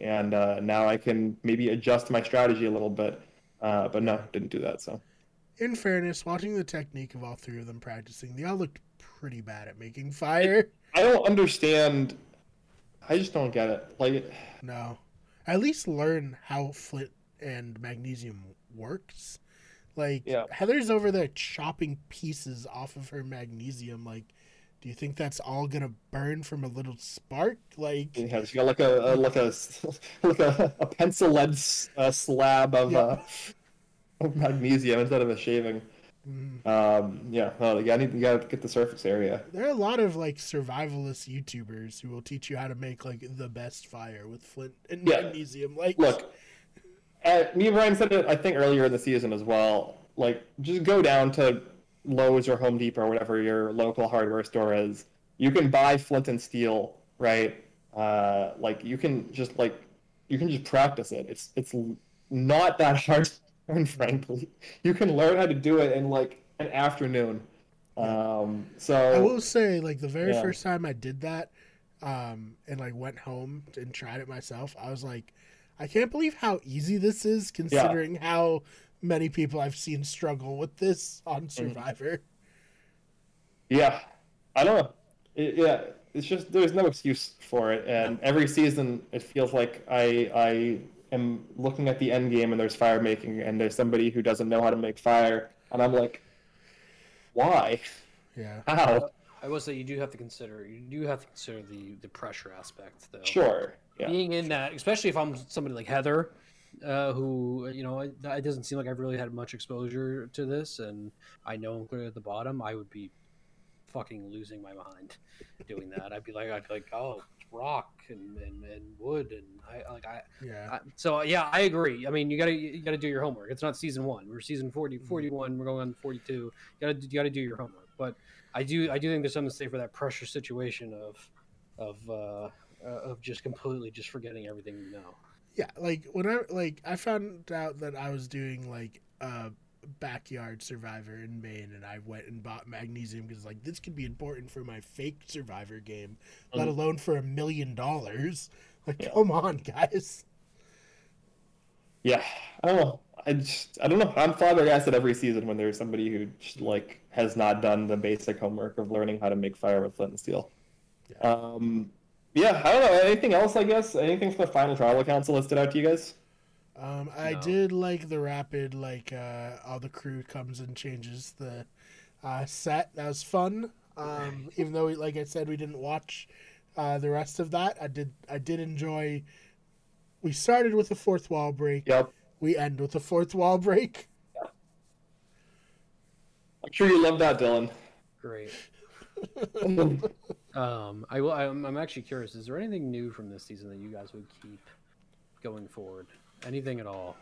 A: and uh, now I can maybe adjust my strategy a little bit. Uh, but no, didn't do that. So.
C: In fairness, watching the technique of all three of them practicing, they all looked pretty bad at making fire.
A: I don't understand. I just don't get it. Like,
C: No. At least learn how flint and magnesium works. Like
A: Yeah.
C: Heather's over there chopping pieces off of her magnesium. Like, do you think that's all gonna burn from a little spark? Like,
A: yeah, she got like a, a like a like a, a pencil lead s- uh, slab of,
C: Yeah.
A: uh, of magnesium instead of a shaving.
C: mm.
A: Um, yeah, no, you gotta, you gotta get the surface area.
C: there are a lot of like survivalist YouTubers who will teach you how to make like the best fire with flint and
A: Yeah.
C: magnesium. Like,
A: Look, uh, me and Brian said it I think earlier in the season as well. Like, just go down to Lowe's or Home Depot or whatever your local hardware store is. You can buy flint and steel, right? Uh, like you can just like you can just practice it. It's it's not that hard to learn, frankly. You can learn how to do it in like an afternoon. Um, so
C: I will say, like the very
A: Yeah.
C: first time I did that, um, and like went home and tried it myself, I was like, I can't believe how easy this is, considering how many people I've seen struggle with this on mm. Survivor.
A: Yeah, I don't know. It, yeah, it's just there's no excuse for it, and every season it feels like I I am looking at the end game and there's fire making, and there's somebody who doesn't know how to make fire, and I'm like, why?
C: Yeah,
A: How?
B: I will say you do have to consider you do have to consider the the pressure aspect though.
A: Sure. Yeah.
B: Being in that, especially if I'm somebody like Heather, uh, who you know it, it doesn't seem like I've really had much exposure to this, and I know I'm clearly at the bottom. I would be fucking losing my mind doing that. I'd be like, I'd be like, oh, it's rock and, and, and wood, and I like I,
C: yeah,
B: I. So yeah, I agree. I mean, you gotta you gotta do your homework. It's not season one. We're season 40, 41. We're going on forty two. You gotta you gotta do your homework. But I do I do think there's something to say for that pressure situation of of uh, uh, of just completely just forgetting everything you know.
C: yeah. Like when I like I found out that I was doing like a backyard Survivor in Maine, and I went and bought magnesium because like this could be important for my fake Survivor game, let
A: Mhm.
C: alone for a million dollars. Like,
A: Yeah.
C: come on, guys.
A: Yeah. I don't know. I just I don't know. I'm flabbergasted every season when there's somebody who just like has not done the basic homework of learning how to make fire with flint and steel.
C: Yeah.
A: Um, yeah, I don't know. Anything else? I guess anything from the final tribal council that stood out to you guys?
C: Um, I
B: No.
C: did like the rapid, like uh, all the crew comes and changes the uh, set. That was fun. Um, even though, we, like I said, we didn't watch uh, the rest of that. I did. I did enjoy. We started with a fourth wall break.
A: Yep.
C: We end with a fourth wall break.
A: I'm sure you love that, Dylan.
B: Great. Um, I will. I'm, I'm actually curious. Is there anything new from this season that you guys would keep going forward? Anything at all?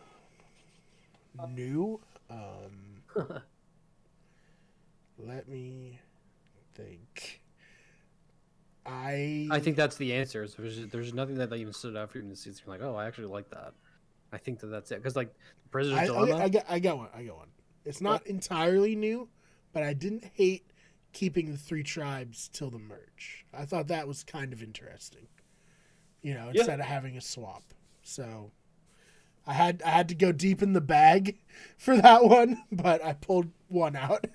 C: New. Um, let me think. I
B: I think that's the answer. is There's, there's nothing that even stood out for you in the season. You're like, oh, I actually like that. I think that that's it. Because like Prisoner's
C: I,
B: Dilemma.
C: okay, I, got, I got one. I got one. It's not entirely new, but I didn't hate keeping the three tribes till the merge. I thought that was kind of interesting. You know,
A: Yeah.
C: instead of having a swap. So I had I had to go deep in the bag for that one, but I pulled one out.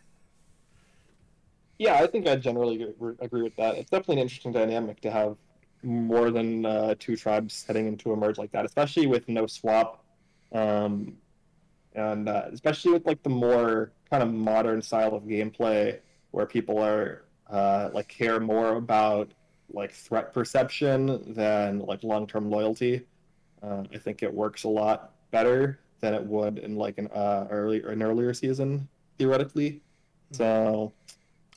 A: Yeah, I think I generally agree- agree with that. It's definitely an interesting dynamic to have more than uh, two tribes heading into a merge like that, especially with no swap. Um, and uh, especially with like the more kind of modern style of gameplay where people are uh, like care more about like threat perception than like long-term loyalty. Uh, I think it works a lot better than it would in like an uh, early an earlier season theoretically. So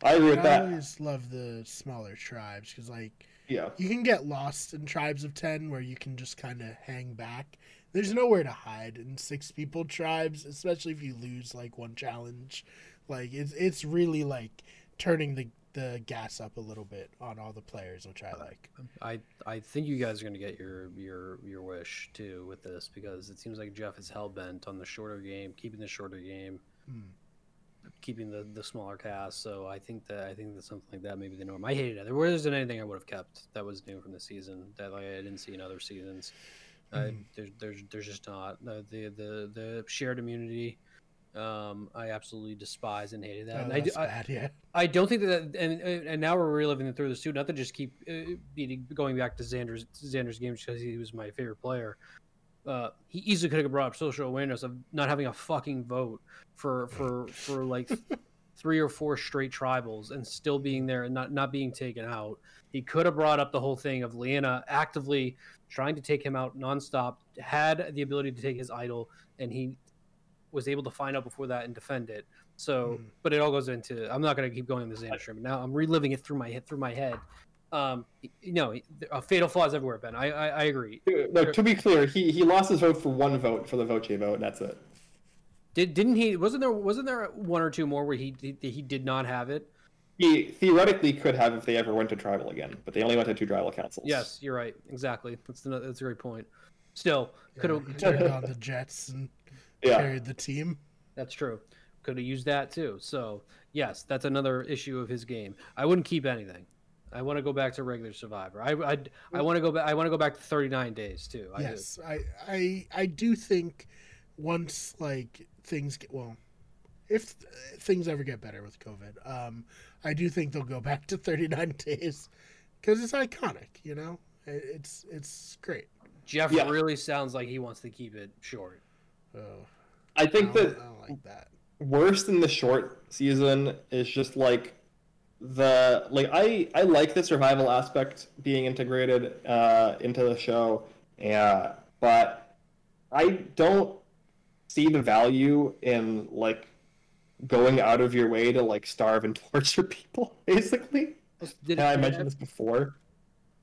A: I agree with
C: I
A: that.
C: I always love the smaller tribes because like
A: Yeah,
C: you can get lost in tribes of 10 where you can just kind of hang back there's nowhere to hide in six people tribes especially if you lose like one challenge like it's it's really like turning the the gas up a little bit on all the players which i like
B: I I think you guys are gonna get your your your wish too with this because it seems like Jeff is hell bent on the shorter game, keeping the shorter game,
C: Hmm.
B: keeping the the smaller cast. So I think that I think that something like that may be the norm. I hated it. There wasn't anything I would have kept that was new from the season that like I didn't see in other seasons. Uh,
C: Mhm.
B: there's there's there's just not the the the shared immunity. Um, I absolutely despise and hated that.
C: oh,
B: and I,
C: bad yeah
B: I don't think that, and and now we're reliving it through this too. Not to just keep uh, beating, going back to Xander's Xander's games because he was my favorite player. Uh, he easily could have brought up social awareness of not having a fucking vote for for for like three or four straight tribals and still being there and not not being taken out. He could have brought up the whole thing of Liana actively trying to take him out nonstop. Had the ability to take his idol, and he was able to find out before that and defend it. So,
C: Mhm.
B: but it all goes into. I'm not going to keep going on the Xander stream. Now I'm reliving it through my head. Through my head. Um, you know, uh, fatal flaws everywhere. Ben, I I, I agree.
A: like to be clear, he he lost his vote for one vote for the Voce vote, that's it.
B: Did didn't he? Wasn't there wasn't there one or two more where he he, he did not have it?
A: He theoretically could have if they ever went to tribal again, but they only went to two tribal councils.
B: Yes, you're right. Exactly. That's the, that's a great point. Still, could have.
C: he turned on the jets and
A: Yeah.
C: carried the team
B: That's true. Could have used that too. So yes, that's another issue of his game. I wouldn't keep anything. I want to go back to regular Survivor. I I, I want to go back. I want to go back to 39 days too. I do.
C: yes I, I i do think once like things get well if things ever get better with covid um i do think they'll go back to 39 days because it's iconic you know it's it's great
B: Jeff
A: Yeah.
B: really sounds like he wants to keep it short.
C: oh
A: I think
C: I
A: that
C: don't, I like that
A: worse than the short season is just like the like I I like the survival aspect being integrated uh, into the show, yeah, but I don't see the value in like going out of your way to like starve and torture people, basically.
B: Did
A: And I
B: it,
A: mentioned this before.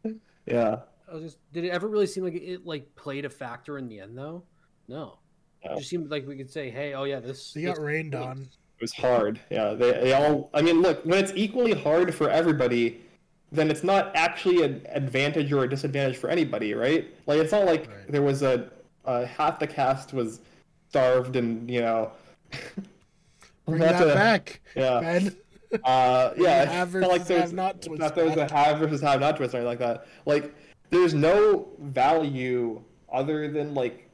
A: Yeah.
B: I was just, did it ever really seem like it like played a factor in the end though? No.
A: No.
B: It just seemed like we could say, "Hey, oh yeah, this."
C: they got
B: this-
C: rained on
A: It was hard. Yeah, they, they all. I mean, look, when it's equally hard for everybody, then it's not actually an advantage or a disadvantage for anybody, right? Like it's not like
C: Right.
A: there was a, a half the cast was starved and you know.
C: bring
A: That's
C: that
A: a-
C: back
A: Yeah.
C: ben
A: Uh, yeah, it's
C: have
A: not like there's
C: have not
A: it's
C: twist
A: not there's a
C: back.
A: have versus have not twist or anything like that. Like, there's no value other than like,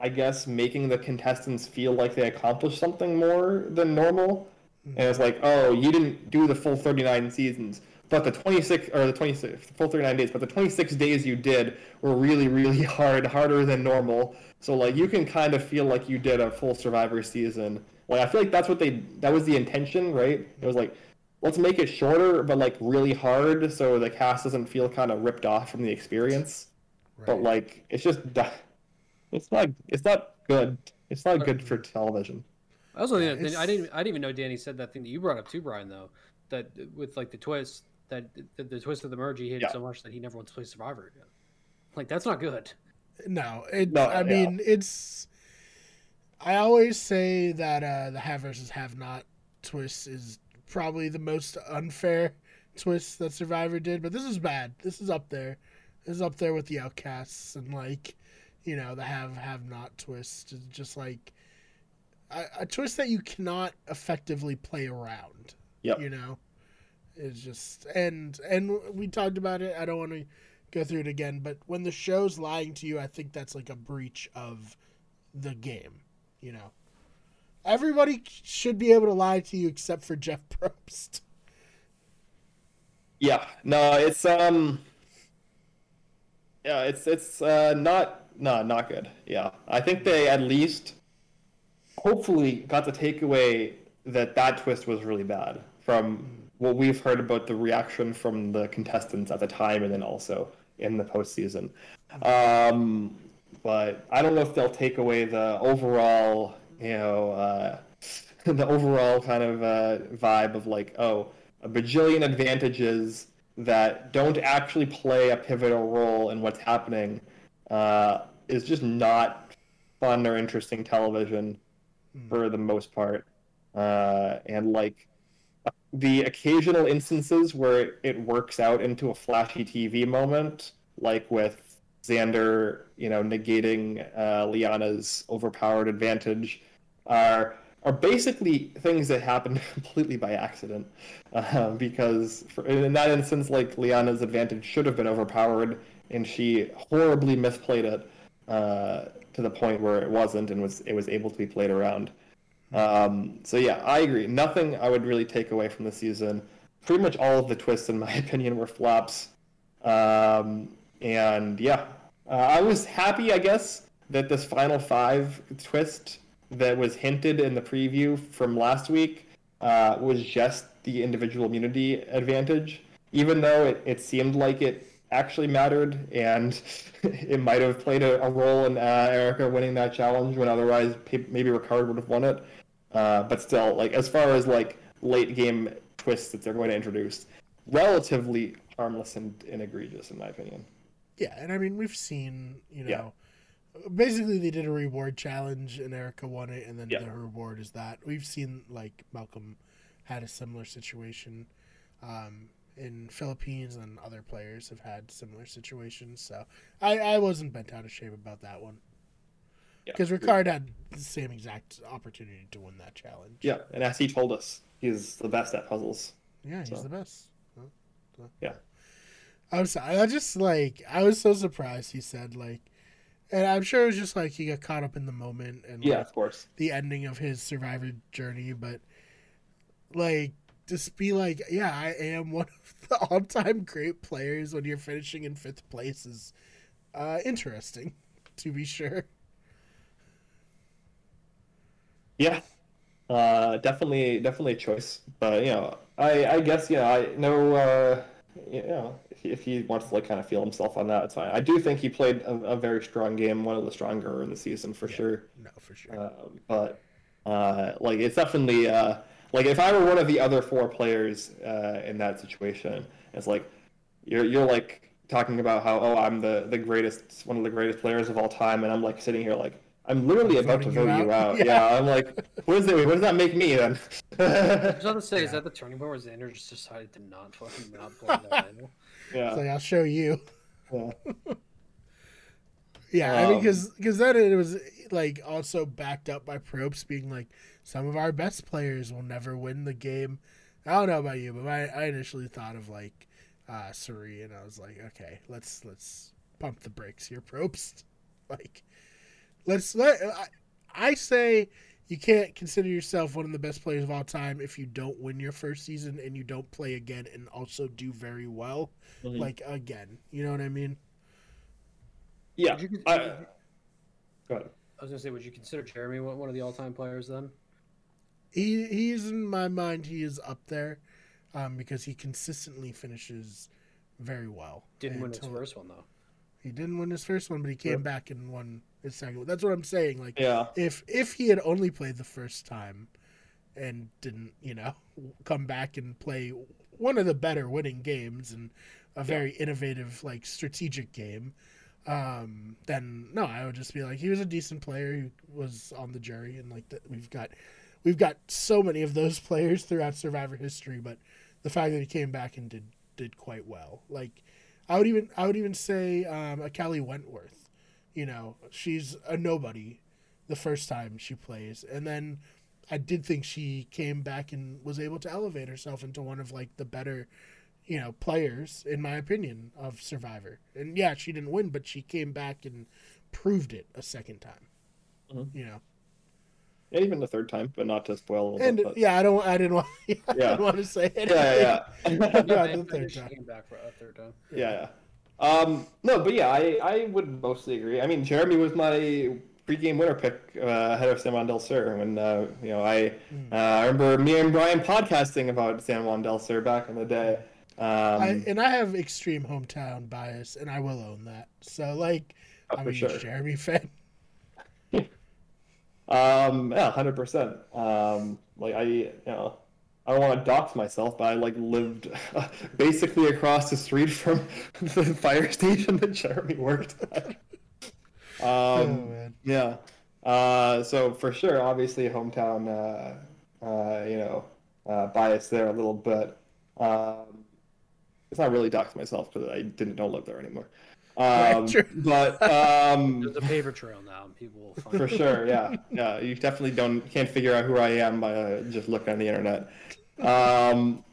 A: I guess making the contestants feel like they accomplished something more than normal. And it's like, oh, you didn't do the full 39 seasons, but the 26 or the 26 full 39 days, but the 26 days you did were really, really hard, harder than normal. So like, you can kind of feel like you did a full Survivor season. Like, I feel like that's what they that was the intention, right? It was like, let's make it shorter, but like really hard, so the cast doesn't feel kind of ripped off from the experience. But like, it's just, it's not, it's not good. It's not good for television.
B: I also
C: Yeah,
B: think that- I didn't. I didn't even know Danny said that thing that you brought up too, Brian. Though that with like the twist that the, the twist of the merge, he hated
A: Yeah.
B: so much that he never wants to play Survivor again. Like that's not good.
C: No, it.
A: No,
C: I
A: yeah.
C: mean, it's. I always say that uh, the have versus have not twist is probably the most unfair twist that Survivor did, but this is bad. This is up there. This is up there with the outcasts and like, you know, the have have not twist. It's just like a, a twist that you cannot effectively play around.
A: Yeah,
C: You know, it's just and and we talked about it. I don't want to go through it again, but when the show's lying to you, I think that's like a breach of the game. You know, everybody should be able to lie to you except for Jeff Probst.
A: Yeah, no, it's um, yeah, it's it's uh not no not good. Yeah, I think they at least hopefully got the takeaway that that twist was really bad from what we've heard about the reaction from the contestants at the time and then also in the postseason. Um, but I don't know if they'll take away the overall, you know, uh, the overall kind of uh, vibe of like, oh, a bajillion advantages that don't actually play a pivotal role in what's happening uh, is just not fun or interesting television
C: Mm.
A: for the most part. Uh, and like the occasional instances where it works out into a flashy TV moment, like with Xander, you know, negating uh, Liana's overpowered advantage, are are basically things that happen completely by accident. Uh, because for, in that instance, like Liana's advantage should have been overpowered, and she horribly misplayed it uh, to the point where it wasn't, and was it was able to be played around. Um, so yeah, I agree. Nothing I would really take away from the season. Pretty much all of the twists, in my opinion, were flops. Um, and yeah, uh, I was happy, I guess, that this final five twist that was hinted in the preview from last week uh, was just the individual immunity advantage, even though it, it seemed like it actually mattered and it might have played a, a role in uh, Erika winning that challenge when otherwise maybe Ricard would have won it. Uh, but still, like as far as like late game twists that they're going to introduce, relatively harmless and, and egregious in my opinion.
C: Yeah, and I mean we've seen, you know,
A: Yeah.
C: basically they did a reward challenge and Erika won it, and then
A: Yeah.
C: the reward is that we've seen like Malcolm had a similar situation um, in Philippines, and other players have had similar situations. So I, I wasn't bent out of shape about that one
A: Yeah.
C: because Ricard had the same exact opportunity to win that challenge.
A: Yeah, and as he told us, he's the best at puzzles.
C: Yeah, he's
A: So.
C: the best.
A: Yeah.
C: I'm sorry. I just like I was so surprised he said like, and I'm sure it was just like he got caught up in the moment and
A: Yeah, of course.
C: the ending of his survivor journey, but like just be like, yeah, I am one of the all-time great players when you're finishing in fifth place is uh, interesting, to be sure.
A: Yeah, uh, definitely, definitely a choice. But you know, I, I guess yeah, I know, uh, you know, if he, if he wants to like kind of feel himself on that, it's fine. I do think he played a, a very strong game, one of the stronger in the season for sure.
C: No, for sure.
A: Um, but uh, like it's definitely uh, like if I were one of the other four players uh, in that situation, it's like you're you're like talking about how oh I'm the the greatest one of the greatest players of all time, and I'm like sitting here like I'm literally about to
C: Voting
A: vote
C: you
A: you
C: out?
A: out.
C: Yeah.
A: Yeah. I'm like what is it? What does that make me then?
B: I was about to say, is that the turning point where Xander just decided to not fucking not play that angle?
A: yeah.
C: It's like I'll show you.
A: yeah.
C: Yeah, I mean,
A: Um,
C: because then it was like also backed up by Probst being like, some of our best players will never win the game. I don't know about you, but I, I initially thought of like uh Suri, and I was like, okay, let's let's pump the brakes here, Probst. Like, let's let I, I say you can't consider yourself one of the best players of all time if you don't win your first season and you don't play again and also do very well,
A: Mhm.
C: like again. You know what I mean?
A: yeah.
B: Would
A: I, go ahead.
B: I was gonna say, would you consider Jeremy one one of the all-time players then?
C: He he's in my mind. He is up there, um, because he consistently finishes very well.
B: Didn't win his first one though.
C: He didn't win his first one, but he came
A: Sure.
C: back and won his second. one. That's what I'm saying. Like
A: Yeah.
C: if if he had only played the first time, and didn't you know come back and play one of the better winning games and a very innovative like strategic game, um, then no, I would just be like he was a decent player. He was on the jury, and like that we've got we've got so many of those players throughout Survivor history. But the fact that he came back and did did quite well, like I would even I would even say um, a Kelley Wentworth. You know, she's a nobody the first time she plays, and then I did think she came back and was able to elevate herself into one of like the better, you know, players in my opinion of Survivor. And yeah, she didn't win, but she came back and proved it a second time.
A: Mhm.
C: You know,
A: And even the third time, but not to spoil a
C: and
A: bit. But...
C: yeah, I don't, I didn't want, I
A: Yeah.
C: didn't want to say anything.
A: Yeah, yeah.
C: Yeah,
B: Yeah,
C: the
B: I- I
C: third
B: think
C: time.
B: came back for a third time.
A: yeah, yeah. Um, no, but yeah, I, I would mostly agree. I mean, Jeremy was my pregame winner pick uh, ahead of San Juan del Sur. When uh, you know, I
C: Hmm.
A: uh, I remember me and Brian podcasting about San Juan del Sur back in the day. Um,
C: I, and I have extreme hometown bias, and I will own that. So, like,
A: oh,
C: I'm a
A: sure.
C: huge Jeremy fan.
A: Um, yeah, hundred percent. Um, like I, you know, I don't want to dox myself, but I like lived basically across the street from the fire station that Jeremy worked at.
C: oh
A: Um,
C: man.
A: yeah. Uh, so for sure, obviously hometown, uh, uh, you know, uh, bias there a little bit. Um, it's not really dox myself because I didn't don't live there anymore.
C: Right,
A: Um,
C: true.
A: but um,
B: There's a paper trail now, and people will find.
A: for
B: it.
A: sure yeah yeah you definitely don't can't figure out who i am by uh, just looking on the internet um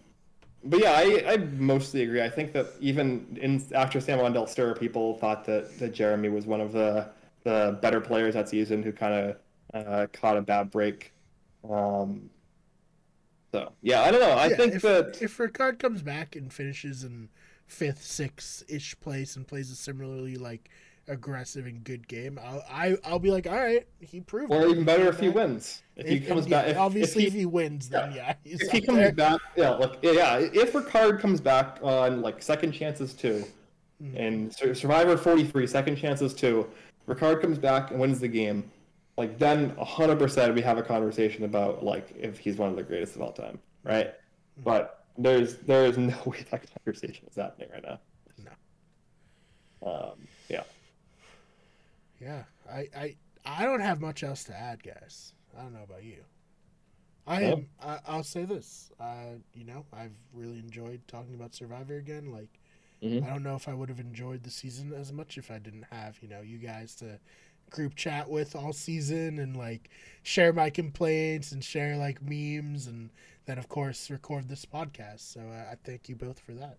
A: but yeah I, I mostly agree i think that even in after san juan del Sur, people thought that, that jeremy was one of the the better players that season who kind of uh, caught a bad break um so yeah i don't know i
C: Yeah,
A: think
C: if,
A: that
C: if Ricard comes back and finishes in fifth, sixth ish place and plays a similarly like aggressive and good game, I'll I, I'll be like, all right, he proved.
A: or even better if he wins if, he comes
C: yeah,
A: back if,
C: obviously,
A: if
C: if
A: he,
C: he, wins, then yeah, he's
A: if he comes
C: there.
A: back, yeah, look, yeah, if Ricard comes back on like second chances too,
C: Mhm.
A: and Survivor 43, second chances too, Ricard comes back and wins the game, like then 100% we have a conversation about like if he's one of the greatest of all time, right? But there's there is no way that conversation is happening right now. No. Um, yeah.
C: Yeah, I, I I don't have much else to add, guys. I don't know about you. I
A: Yeah.
C: am. I, I'll say this. Uh, you know, I've really enjoyed talking about Survivor again. Like,
A: Mhm.
C: I don't know if I would have enjoyed the season as much if I didn't have you know you guys to group chat with all season and like share my complaints and share like memes and then of course record this podcast. So uh, I thank you both for that.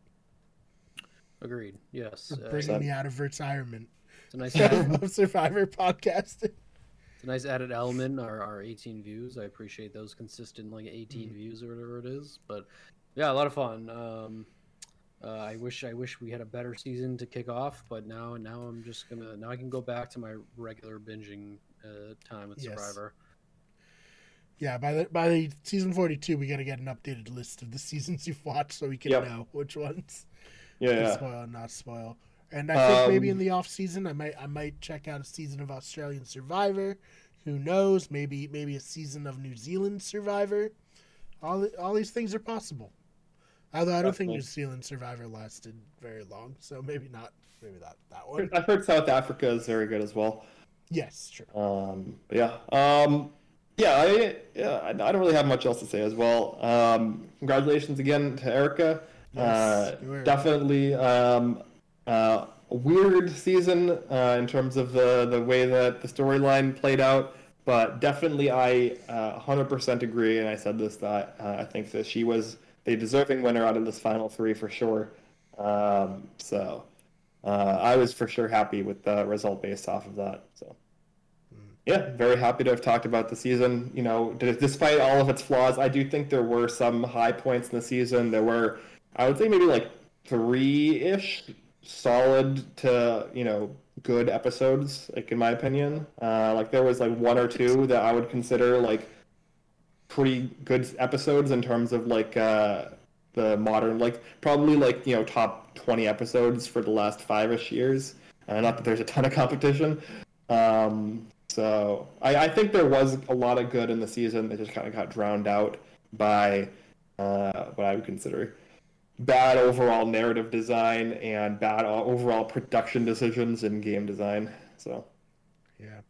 B: Agreed. Yes.
C: For
B: Uh,
C: bringing
A: so-
C: me out of retirement
B: it's a nice, added,
C: of Survivor podcasting.
B: it's a nice added element. Our, our 18 views. I appreciate those consistent like 18
C: Mhm.
B: views or whatever it is. But yeah, a lot of fun. Um, uh, I wish I wish we had a better season to kick off, but now now I'm just gonna now I can go back to my regular binging uh, time with
C: Yes.
B: Survivor.
C: Yeah, by the by the season forty two, we gotta get an updated list of the seasons you've watched so we can
A: Yep.
C: know which ones
A: Yeah. yeah.
C: spoil and not spoil. And I think maybe in
A: Um,
C: the off season, I might I might check out a season of Australian Survivor. Who knows? Maybe maybe a season of New Zealand Survivor. All all these things are possible. Although I don't think
A: Definitely.
C: New Zealand Survivor lasted very long, so maybe not. Maybe that that one.
A: I've heard South Africa is very good as well.
C: Yes, true.
A: Um, yeah, um, yeah, I, yeah, I, don't really have much else to say as well. Um, congratulations again to Erika.
C: Yes,
A: uh, definitely um, uh, a weird season uh, in terms of the the way that the storyline played out, but definitely I uh, 100% agree, and I said this that uh, I think that she was the deserving winner out of this final three for sure. Um, so. Uh, I was for sure happy with the result based off of that. So, yeah, very happy to have talked about the season. You know, despite all of its flaws, I do think there were some high points in the season. There were, I would say, maybe like three ish solid to you know good episodes. Like in my opinion, uh, like there was like one or two that I would consider like pretty good episodes in terms of like uh, the modern, like probably like you know top twenty episodes for the last five ish years. Uh, not that there's a ton of competition. Um, so I, I think there was a lot of good in the season that just kind of got drowned out by uh, what I would consider bad overall narrative design and bad overall production decisions in game design. So
C: Yeah.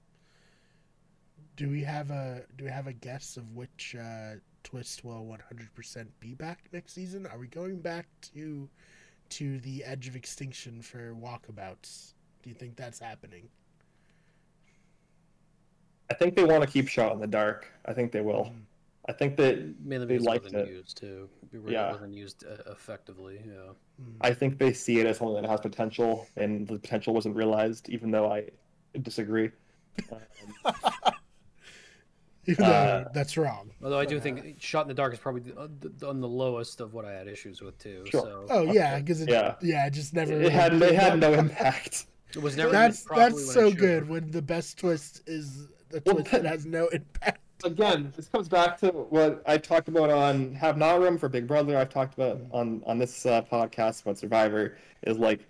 C: Do we have a do we have a guess of which uh, twist will one hundred percent be back next season? Are we going back to to the edge of extinction for walkabouts? Do you think that's happening?
A: I think they want to keep shot in the dark. I think they will.
C: Mm.
A: I think that
B: Mainly
A: They
B: because it
A: liked
B: wasn't
A: it.
B: used too. It really
A: Yeah.
B: wasn't used uh, effectively. Yeah.
C: Mm.
A: I think they see it as something that has potential, and the potential wasn't realized. Even though I disagree. Um,
C: Even though
A: Uh,
C: that's wrong.
B: Although I do think "Shot in the Dark" is probably the, uh, the, on the lowest of what I had issues with too.
A: Sure.
B: So
C: Oh yeah, because it, yeah.
A: Yeah.
C: it just never.
A: it had
C: really
A: it had no impact.
B: It was never
C: That's that's so good when the best twist is the
A: Well,
C: twist that has no impact.
A: again, this comes back to what I talked about on Have Not Room for Big Brother. I've talked about on on this uh, podcast about Survivor is like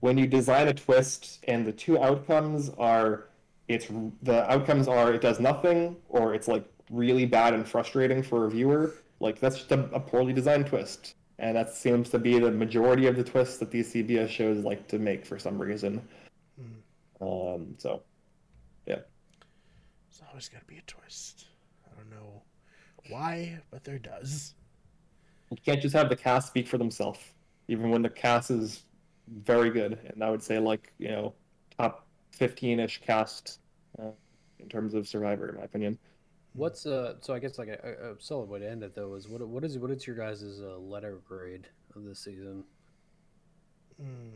A: when you design a twist and the two outcomes are it's the outcomes are it does nothing or it's like really bad and frustrating for a viewer. Like that's just a, a poorly designed twist, and that seems to be the majority of the twists that these CBS shows like to make for some reason. Um, so
C: There's always got to be a twist. I don't know why, but there does.
A: You can't just have the cast speak for themselves, even when the cast is very good. And I would say, like, you know, top 15 ish cast uh, in terms of Survivor, in my opinion.
B: What's uh? So I guess like a, a a solid way to end it though is what what is what is your guys' uh, letter grade of this season?
C: Mm,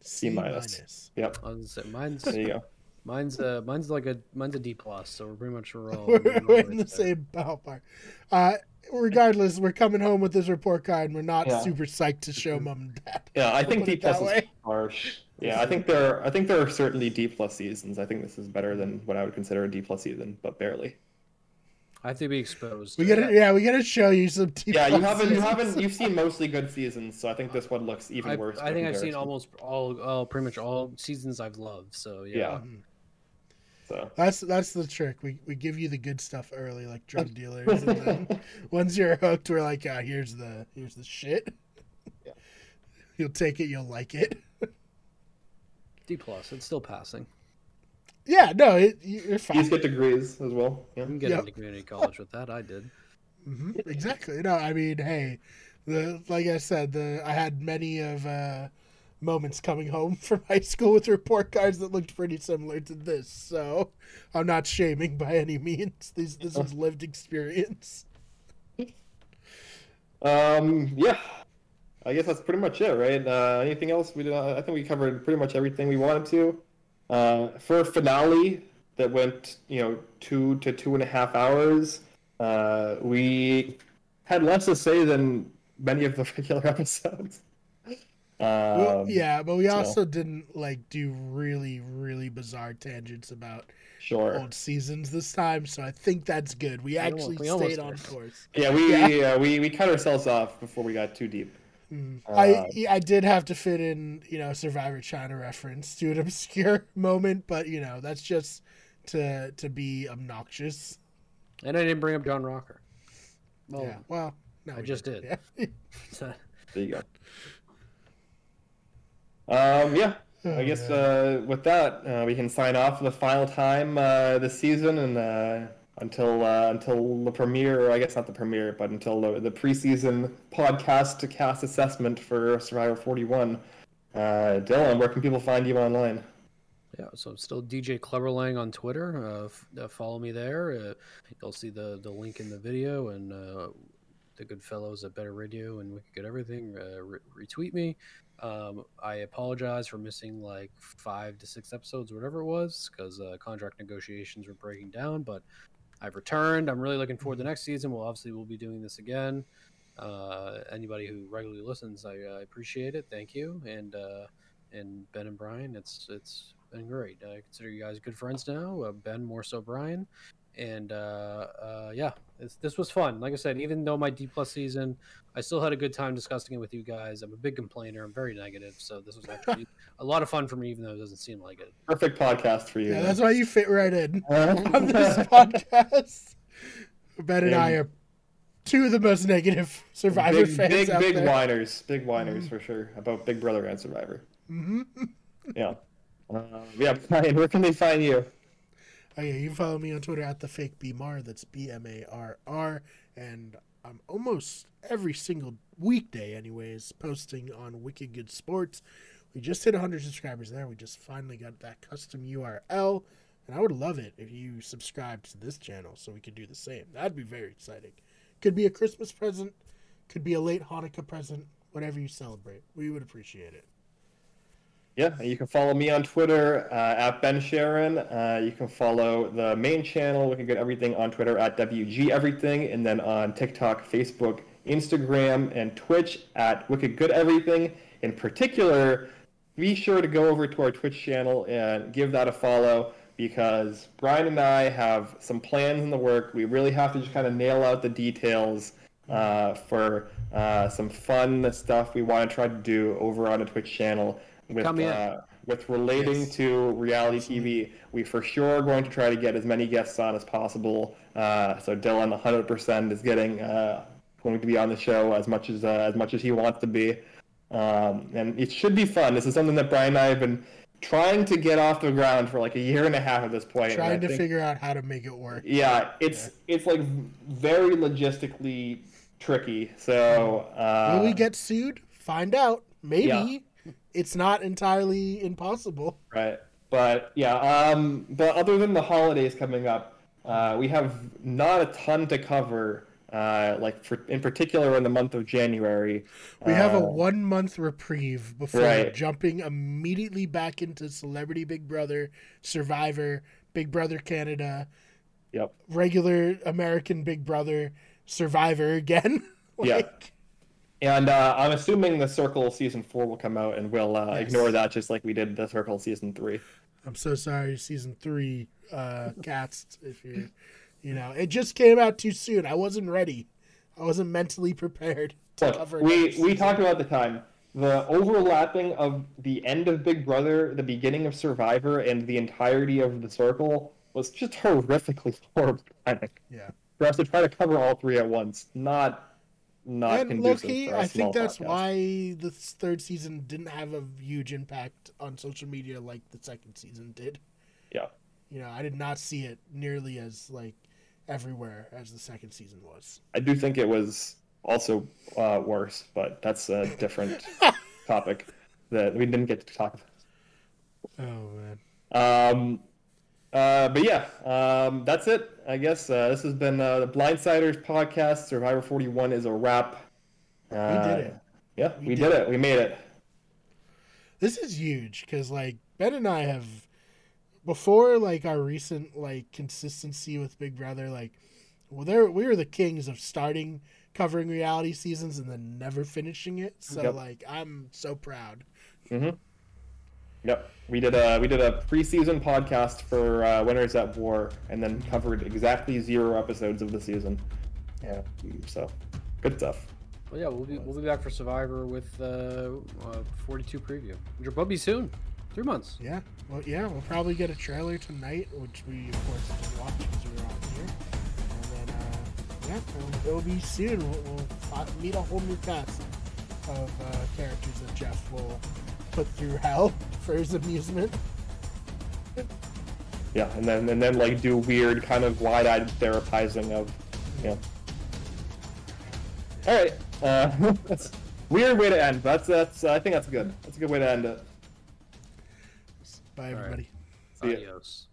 A: C minus. Yep.
B: I was gonna say mine's
A: There you go.
B: Mine's uh mine's like a mine's a D plus, so we're pretty much we're all
C: we're,
B: we're right
C: in the
B: there.
C: same ballpark. Uh, regardless, we're coming home with this report card, and we're not
A: Yeah.
C: super psyched to show mom and dad.
A: Yeah, I think D
C: that
A: plus is
C: way.
A: harsh. Yeah, I think there. I think there are certainly D plus seasons. I think this is better than what I would consider a D plus season, but barely.
B: I have to be exposed.
C: We
B: to
C: gotta,
B: it.
C: yeah, we gotta show you some. T
A: Yeah, you haven't. You haven't. You've seen mostly good seasons, so I think this one looks even
B: I,
A: worse.
B: I
A: by
B: think I've seen almost all, all pretty much all seasons I've loved. So yeah,
A: Yeah. So
C: That's that's the trick. We we give you the good stuff early, like drug dealers, and then once you're hooked, we're like, ah, here's the here's the shit.
A: Yeah.
C: You'll take it. You'll like it.
B: D plus. It's still passing.
C: Yeah, no, it, you're fine.
A: you
C: fine.
A: get degrees as well. Yeah.
B: You can get
C: Yep.
B: into community college with that. I did.
C: hmm Exactly. No, I mean, hey, the like I said, the I had many of uh, moments coming home from high school with report cards that looked pretty similar to this. So I'm not shaming by any means. This this is lived experience.
A: Um, yeah, I guess that's pretty much it, right? Uh, anything else? We did, uh, I think we covered pretty much everything we wanted to. Uh, for a finale that went, you know, two to two and a half hours, uh, we had less to say than many of the regular episodes. Um,
C: Well, yeah, but we
A: so-
C: also didn't like do really really bizarre tangents about
A: sure.
C: old seasons this time. So I think that's good. We actually
B: we
C: stayed on course.
A: Yeah, we
C: Yeah.
A: Uh, we we cut ourselves off before we got too deep.
C: Mm.
A: Uh,
C: I I did have to fit in, you know, Survivor China reference to an obscure moment, but you know, that's just to to be obnoxious.
B: And I didn't bring up John Rocker. Well,
C: yeah. Well, no,
B: I
C: we
B: just
C: did.
B: did.
C: Yeah.
B: so-
A: There you go. Um, yeah, I
C: Oh,
A: guess uh, with that, uh, we can sign off for the final time uh, this season, and uh, until uh, until the premiere, or I guess not the premiere, but until the, the preseason podcast to cast assessment for Survivor 41. Uh, Dylan, where can people find you online?
B: Yeah, so I'm still DJ Cleverlang on Twitter. Uh, f- uh, follow me there. Uh, you'll see the, the link in the video, and uh, the good fellows at Better Radio and Wicked Good Everything uh, re- retweet me. Um, I apologize for missing like five to six episodes, whatever it was, because uh, contract negotiations were breaking down. But I've returned. I'm really looking forward to the next season. We'll obviously we'll be doing this again. Uh, anybody who regularly listens, I, I appreciate it. Thank you. And uh, and Ben and Brian, it's it's been great. I consider you guys good friends now. Uh, ben more so Brian, and uh, uh, yeah, it's, this was fun. Like I said, even though my D plus season, I still had a good time discussing it with you guys. I'm a big complainer. I'm very negative, so this was actually a lot of fun for me, even though it doesn't seem like it.
A: Perfect podcast for you.
C: Yeah, that's why you fit right in on this podcast. Ben and I are two of the most negative Survivor
A: big,
C: fans
A: big,
C: out
A: big
C: there.
A: whiners, big whiners for sure about Big Brother and Survivor.
C: hmm
A: Yeah, uh, yeah. Brian, where can they find you?
C: Oh yeah, you can follow me on Twitter at the fake Bmar. That's B M A R R, and I'm almost every single weekday, anyways, posting on Wicked Good Sports. We just hit 100 subscribers there. We just finally got that custom URL, and I would love it if you subscribed to this channel so we could do the same. That'd be very exciting. Could be a Christmas present, could be a late Hanukkah present, whatever you celebrate. We would appreciate it.
A: Yeah, you can follow me on Twitter uh, at Ben Sharron. Uh, you can follow the main channel, Wicked Good Everything, on Twitter at WG Everything, and then on TikTok, Facebook, Instagram, and Twitch at Wicked Good Everything. In particular, be sure to go over to our Twitch channel and give that a follow because Brian and I have some plans in the work. We really have to just kind of nail out the details uh, for uh, some fun stuff we want to try to do over on a Twitch channel with uh, with relating
C: Yes.
A: to reality TV. We for sure are going to try to get as many guests on as possible. Uh, so Dylan 100% is getting uh, going to be on the show as much as uh, as much as he wants to be, um, and it should be fun. This is something that Brian and I have been trying to get off the ground for like a year and a half at this point.
C: Trying to
A: think-
C: figure out how to make it work.
A: yeah, it's it's like very logistically tricky. So uh,
C: Will we get sued? Find out. Maybe. It's not entirely impossible.
A: right? But yeah, um, but other than the holidays coming up, uh, we have not a ton to cover. Uh, like for in particular in the month of January,
C: We have a
A: Uh,
C: one month reprieve before
A: Right.
C: jumping immediately back into Celebrity Big Brother, Survivor, Big Brother Canada,
A: Yep.
C: regular American Big Brother, Survivor again.
A: Yeah.
C: like,
A: And uh, I'm assuming the Circle season four will come out, and we'll uh,
C: Yes.
A: ignore that just like we did the Circle season three.
C: I'm so sorry, season three uh, cast. If you, you know, it just came out too soon. I wasn't ready. I wasn't mentally prepared to
A: Look,
C: cover.
A: we we talked about the time the overlapping of the end of Big Brother, the beginning of Survivor, and the entirety of the Circle was just horrifically horrible.
C: Yeah.
A: For us to try to cover all three at once, not not
C: and
A: conducive a
C: I think that's
A: podcast.
C: why the third season didn't have a huge impact on social media like the second season did.
A: Yeah.
C: You know, I did not see it nearly as like everywhere as the second season was.
A: I do think it was also uh, worse, but that's a different topic that we didn't get to talk about.
C: Oh man.
A: Um, uh, but yeah, um, that's it. I guess uh, this has been uh, the Blindsiders podcast. Survivor 41 is a wrap. Uh,
C: We did it.
A: Yeah, we,
C: We
A: did,
C: did
A: it. We made it.
C: This is huge because like Ben and I have before like our recent like consistency with Big Brother, like well there we were the kings of starting covering reality seasons and then never finishing it. So
A: Yep.
C: like I'm so proud.
A: Yep, we did a we did a preseason podcast for uh, Winners at War, and then covered exactly zero episodes of the season. Yeah, so good stuff.
B: Well, yeah, we'll be we'll be back for Survivor with uh, uh 42 preview, which will probably be soon. Three months.
C: Yeah. Well, yeah, we'll probably get a trailer tonight, which we of course didn't watch because we were out here. And then, uh, yeah, it'll, it'll be soon. We'll, we'll meet a whole new cast of uh, characters that Jeff will put through hell for his amusement.
A: Yeah, and then and then like do weird kind of wide-eyed therapizing of, you know. All right, uh, that's weird way to end. But that's that's I think that's good. That's a good way to end it.
C: Bye,
B: right.
C: everybody.
A: See ya.
B: Adios.